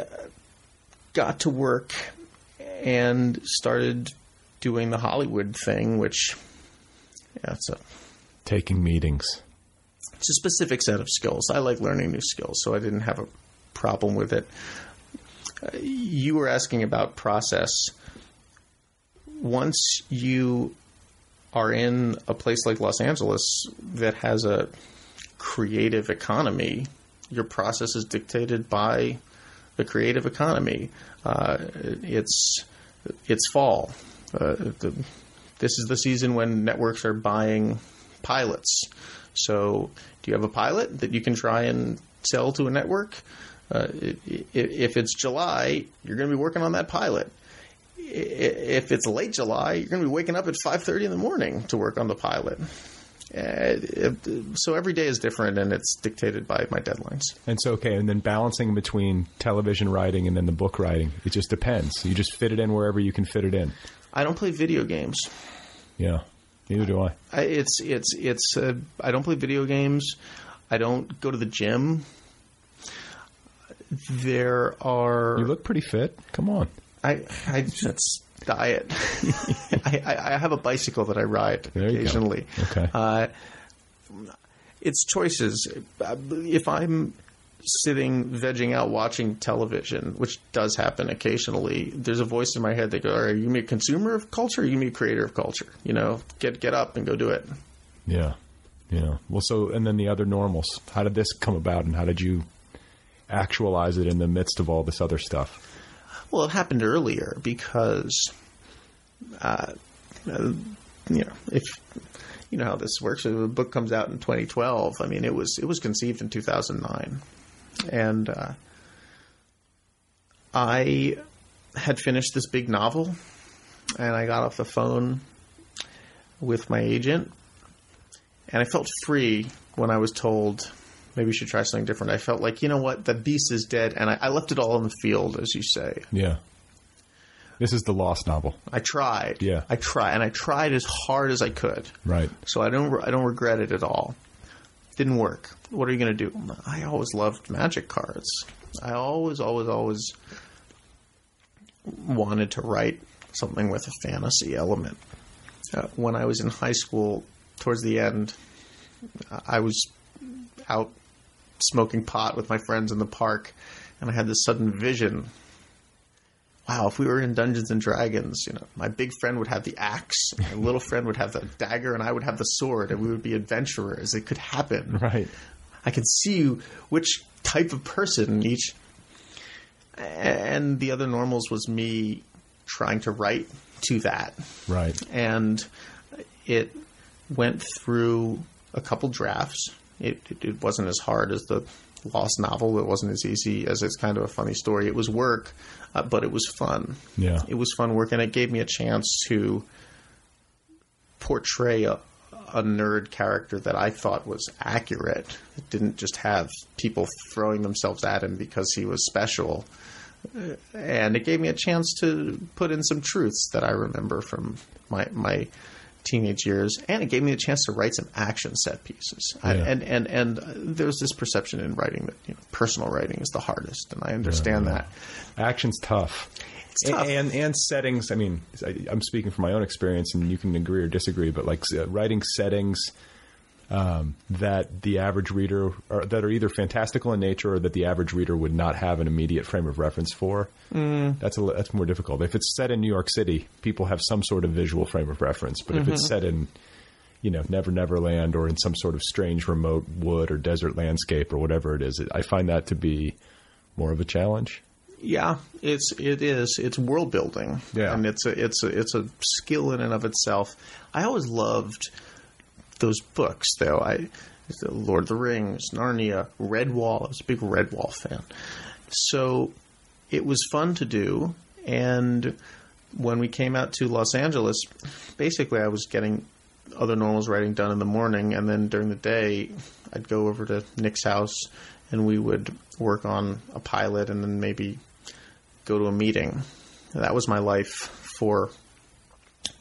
S9: got to work and started doing the Hollywood thing, which yeah, it's a
S8: Taking meetings.
S9: it's a specific set of skills. I like learning new skills, so I didn't have a problem with it. Uh, you were asking about process. Once you are in a place like Los Angeles that has a creative economy, your process is dictated by the creative economy. Uh, it's it's fall. Uh, the, this is the season when networks are buying pilots. So, do you have a pilot that you can try and sell to a network? Uh, if it's July, you're going to be working on that pilot. If it's late July, you're going to be waking up at 5:30 in the morning to work on the pilot. Uh, so every day is different, and it's dictated by my deadlines.
S8: And so, okay, and then balancing between television writing and then the book writing, it just depends. You just fit it in wherever you can fit it in.
S9: I don't play video games.
S8: Yeah, neither do I.
S9: I, it's it's it's. Uh, I don't play video games. I don't go to the gym. There are.
S8: You look pretty fit. Come on.
S9: I I that's diet. I, I I have a bicycle that I ride
S8: There
S9: occasionally.
S8: Okay.
S9: Uh, it's choices. If I'm sitting vegging out watching television, which does happen occasionally, there's a voice in my head that goes, "Are you a consumer of culture? Or are you a creator of culture? You know, get get up and go do it."
S8: Yeah. Yeah. Well, so, and then the other normals. How did this come about and how did you actualize it in the midst of all this other stuff?
S9: Well, it happened earlier because, uh, uh, you know, if you know how this works, if a book comes out in 2012. I mean, it was it was conceived in 2009, and uh, I had finished this big novel, and I got off the phone with my agent, and I felt free when I was told maybe you should try something different. I felt like you know what, the beast is dead, and I, I left it all in the field, as you say.
S8: Yeah. This is the Lost novel.
S9: I tried.
S8: Yeah.
S9: I tried, and I tried as hard as I could.
S8: Right.
S9: So I don't. I don't regret it at all. Didn't work. What are you going to do? I always loved magic cards. I always, always, always wanted to write something with a fantasy element. Uh, when I was in high school, towards the end, I was out smoking pot with my friends in the park, and I had this sudden vision wow, if we were in Dungeons and Dragons, you know, my big friend would have the axe, my little friend would have the dagger, and I would have the sword, and we would be adventurers. It could happen.
S8: Right.
S9: I could see which type of person each. And the other normals was me trying to write to that.
S8: Right.
S9: And it went through a couple drafts, It, it, it wasn't as hard as the Lost novel. It wasn't as easy as it's kind of a funny story. It was work, uh, but it was fun.
S1: Yeah.
S9: It was fun work, and it gave me a chance to portray a, a nerd character that I thought was accurate. It didn't just have people throwing themselves at him because he was special. And it gave me a chance to put in some truths that I remember from my my teenage years, and it gave me a chance to write some action set pieces. I, and and and there's this perception in writing that you know, personal writing is the hardest, and I understand that.
S1: Action's tough.
S9: It's tough.
S1: And, and settings. I mean, I, I'm speaking from my own experience, and you can agree or disagree. But like uh, writing settings um, that the average reader, or that are either fantastical in nature, or that the average reader would not have an immediate frame of reference for. Mm. That's a, that's more difficult. If it's set in New York City, people have some sort of visual frame of reference. But if it's set in you know, Never Never Land or in some sort of strange remote wood or desert landscape or whatever it is, it, I find that to be more of a challenge.
S9: Yeah, it's it is. It's world building.
S1: Yeah.
S9: and it's a it's a it's a skill in and of itself. I always loved those books, though. I Lord of the Rings, Narnia, Redwall. I was a big Redwall fan. So it was fun to do, and when we came out to Los Angeles, basically I was getting other normals writing done in the morning, and then during the day, I'd go over to Nick's house, and we would work on a pilot, and then maybe go to a meeting. That was my life for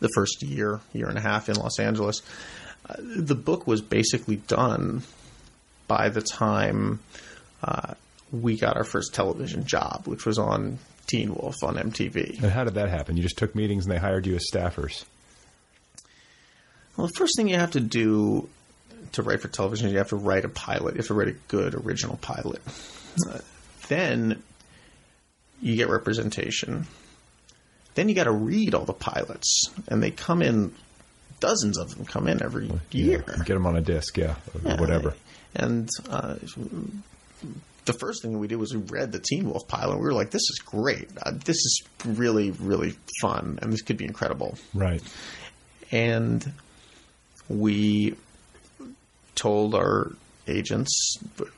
S9: the first year, year and a half in Los Angeles. The book was basically done by the time uh, we got our first television job, which was on Teen Wolf on MTV.
S1: And how did that happen? You just took meetings and they hired you as staffers.
S9: Well, the first thing you have to do to write for television is you have to write a pilot. You have to write a good original pilot. Uh, then you get representation. Then you got to read all the pilots, and they come in. Dozens of them come in every year.
S1: Yeah, get them on a disc, yeah, or
S9: Yeah,
S1: whatever.
S9: And uh, the first thing we did was we read the Teen Wolf pilot. and We were like, "This is great. Uh, this is really, really fun, and this could be incredible."
S1: Right.
S9: and we told our agents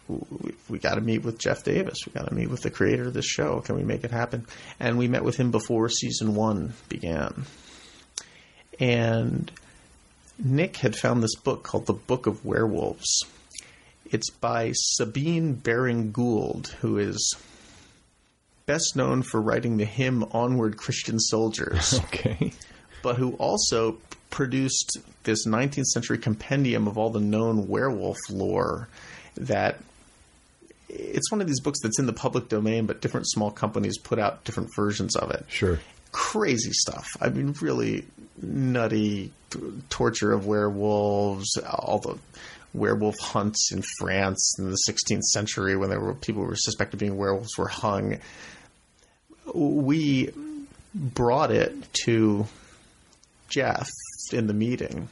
S9: we, we got to meet with Jeff Davis. We got to meet with the creator of this show. Can we make it happen? And we met with him before season one began. And Nick had found this book called The Book of Werewolves. It's by Sabine Baring Gould, who is best known for writing the hymn Onward Christian Soldiers
S1: Okay.
S9: but who also produced this 19th century compendium of all the known werewolf lore that it's one of these books that's in the public domain but different small companies put out different versions of it
S1: Sure.
S9: crazy stuff i mean really nutty t- torture of werewolves all the werewolf hunts in france in the 16th century when there were people who were suspected of being werewolves were hung we brought it to Jeff in the meeting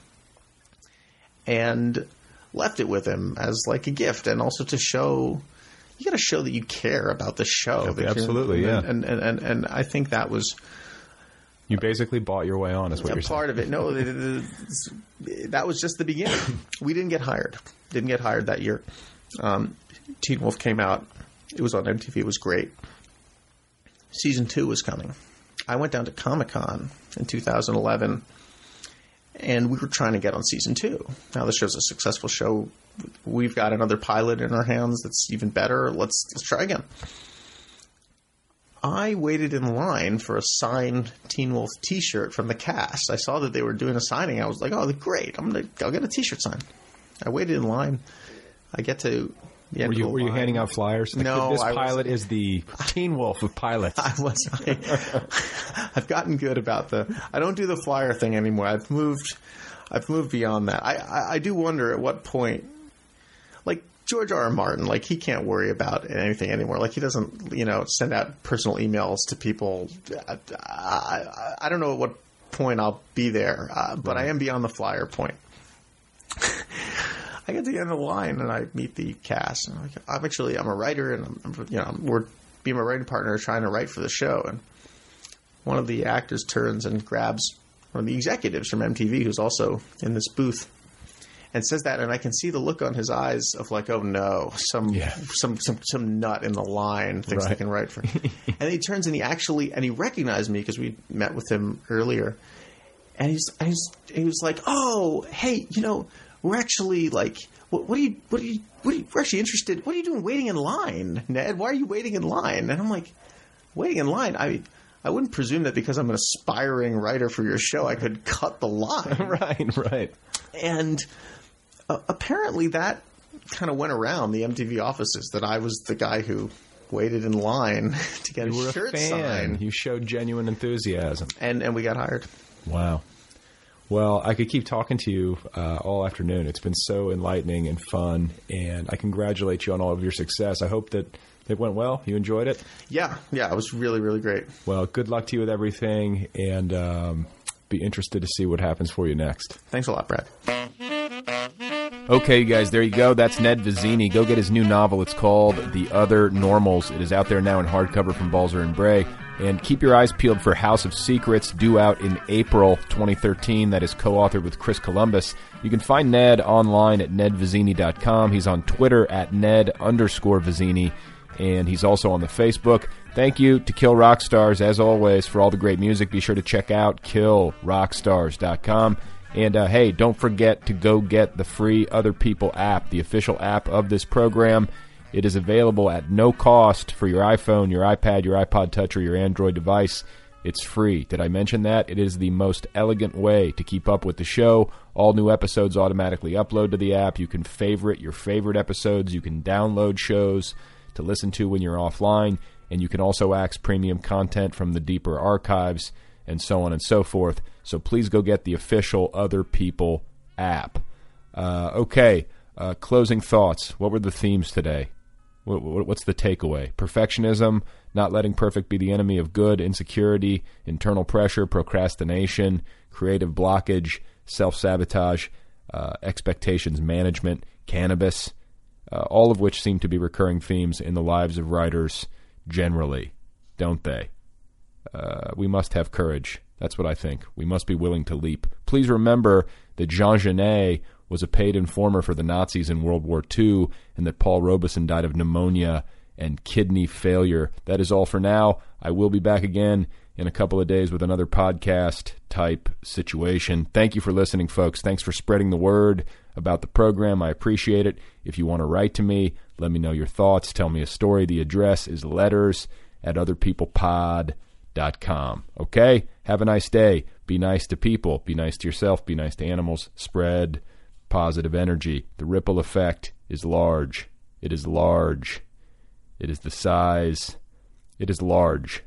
S9: and left it with him as like a gift and also to show you got to show that you care about the show
S1: Yep,
S9: that you're-
S1: absolutely, yeah.
S9: and, and and and I think that was
S1: You basically bought your way on, is what
S9: a
S1: you're
S9: part of it. No that was just the beginning. We didn't get hired. Didn't get hired that year. Um, Teen Wolf came out. It was on MTV it was great. Season two was coming. I went down to Comic Con in 2011 and we were trying to get on season two. Now the show's a successful show. We've got another pilot in our hands that's even better. Let's let's try again. I waited in line for a signed Teen Wolf T-shirt from the cast. I saw that they were doing a signing. I was like, "Oh, great! I'm gonna I'll get a T-shirt signed." I waited in line. I get to the end
S1: Were you, were you handing out flyers? Like,
S9: No,
S1: this
S9: I was-
S1: pilot is the Teen Wolf of pilots.
S9: I was. I, I've gotten good about the. I don't do the flyer thing anymore. I've moved. I've moved beyond that. I, I, I do wonder at what point, George R. R. Martin, like he can't worry about anything anymore. Like he doesn't, you know, send out personal emails to people. I, I, I don't know at what point I'll be there, uh, but I am beyond the flyer point. I get to the end of the line and I meet the cast. And I'm, like, I'm actually I'm a writer and I'm you know we're being my writing partner trying to write for the show and one of the actors turns and grabs one of the executives from MTV who's also in this booth and says that, and I can see the look on his eyes of like, oh no, some
S1: Yeah.
S9: some some some nut in the line thinks they can write for. and he turns and he actually and he recognized me because we met with him earlier, and he's and he's he was like, oh hey, you know, we're actually like. What, what are you? What are you? What are you? We're actually interested. What are you doing waiting in line, Ned? Why are you waiting in line? And I'm like, waiting in line. I I wouldn't presume that because I'm an aspiring writer for your show, I could cut the line.
S1: right, right.
S9: And uh, apparently, that kind of went around the MTV offices that I was the guy who waited in line to get
S1: You
S9: a shirt
S1: fan.
S9: signed,
S1: You showed genuine enthusiasm.
S9: and and we got hired.
S1: Wow. Well, I could keep talking to you uh, all afternoon. It's been so enlightening and fun, and I congratulate you on all of your success. I hope that it went well. You enjoyed it.
S9: Yeah, yeah, it was really really great.
S1: Well, good luck to you with everything, and um, be interested to see what happens for you next.
S9: Thanks a lot, Brad.
S1: Okay, you guys, there you go. That's Ned Vizzini. Go get his new novel. It's called The Other Normals. It is out there now in hardcover from Balzer and Bray. And keep your eyes peeled for House of Secrets, due out in April 2013. That is co-authored with Chris Columbus. You can find Ned online at nedvizzini.com. He's on Twitter at Ned underscore Vizzini. And he's also on the Facebook. Thank you to Kill Rock Stars, as always, for all the great music. Be sure to check out killrockstars.com. And uh, hey, don't forget to go get the free Other People app, the official app of this program. It is available at no cost for your iPhone, your iPad, your iPod Touch, or your Android device. It's free. Did I mention that? It is the most elegant way to keep up with the show. All new episodes automatically upload to the app. You can favorite your favorite episodes. You can download shows to listen to when you're offline. And you can also access premium content from the deeper archives and so on and so forth. So please go get the official Other People app. Uh, okay, uh, closing thoughts. What were the themes today? What, what, what's the takeaway? Perfectionism, not letting perfect be the enemy of good, insecurity, internal pressure, procrastination, creative blockage, self sabotage, uh, expectations management, cannabis, uh, all of which seem to be recurring themes in the lives of writers generally, don't they? Uh, we must have courage. That's what I think. We must be willing to leap. Please remember that Jean Genet was a paid informer for the Nazis in World War II and that Paul Robeson died of pneumonia and kidney failure. That is all for now. I will be back again in a couple of days with another podcast type situation. Thank you for listening, folks. Thanks for spreading the word about the program. I appreciate it. If you want to write to me, let me know your thoughts. Tell me a story. The address is letters at otherpeoplepod.com. Okay? Have a nice day. Be nice to people. Be nice to yourself. Be nice to animals. Spread positive energy. The ripple effect is large. It is large. It is the size. It is large.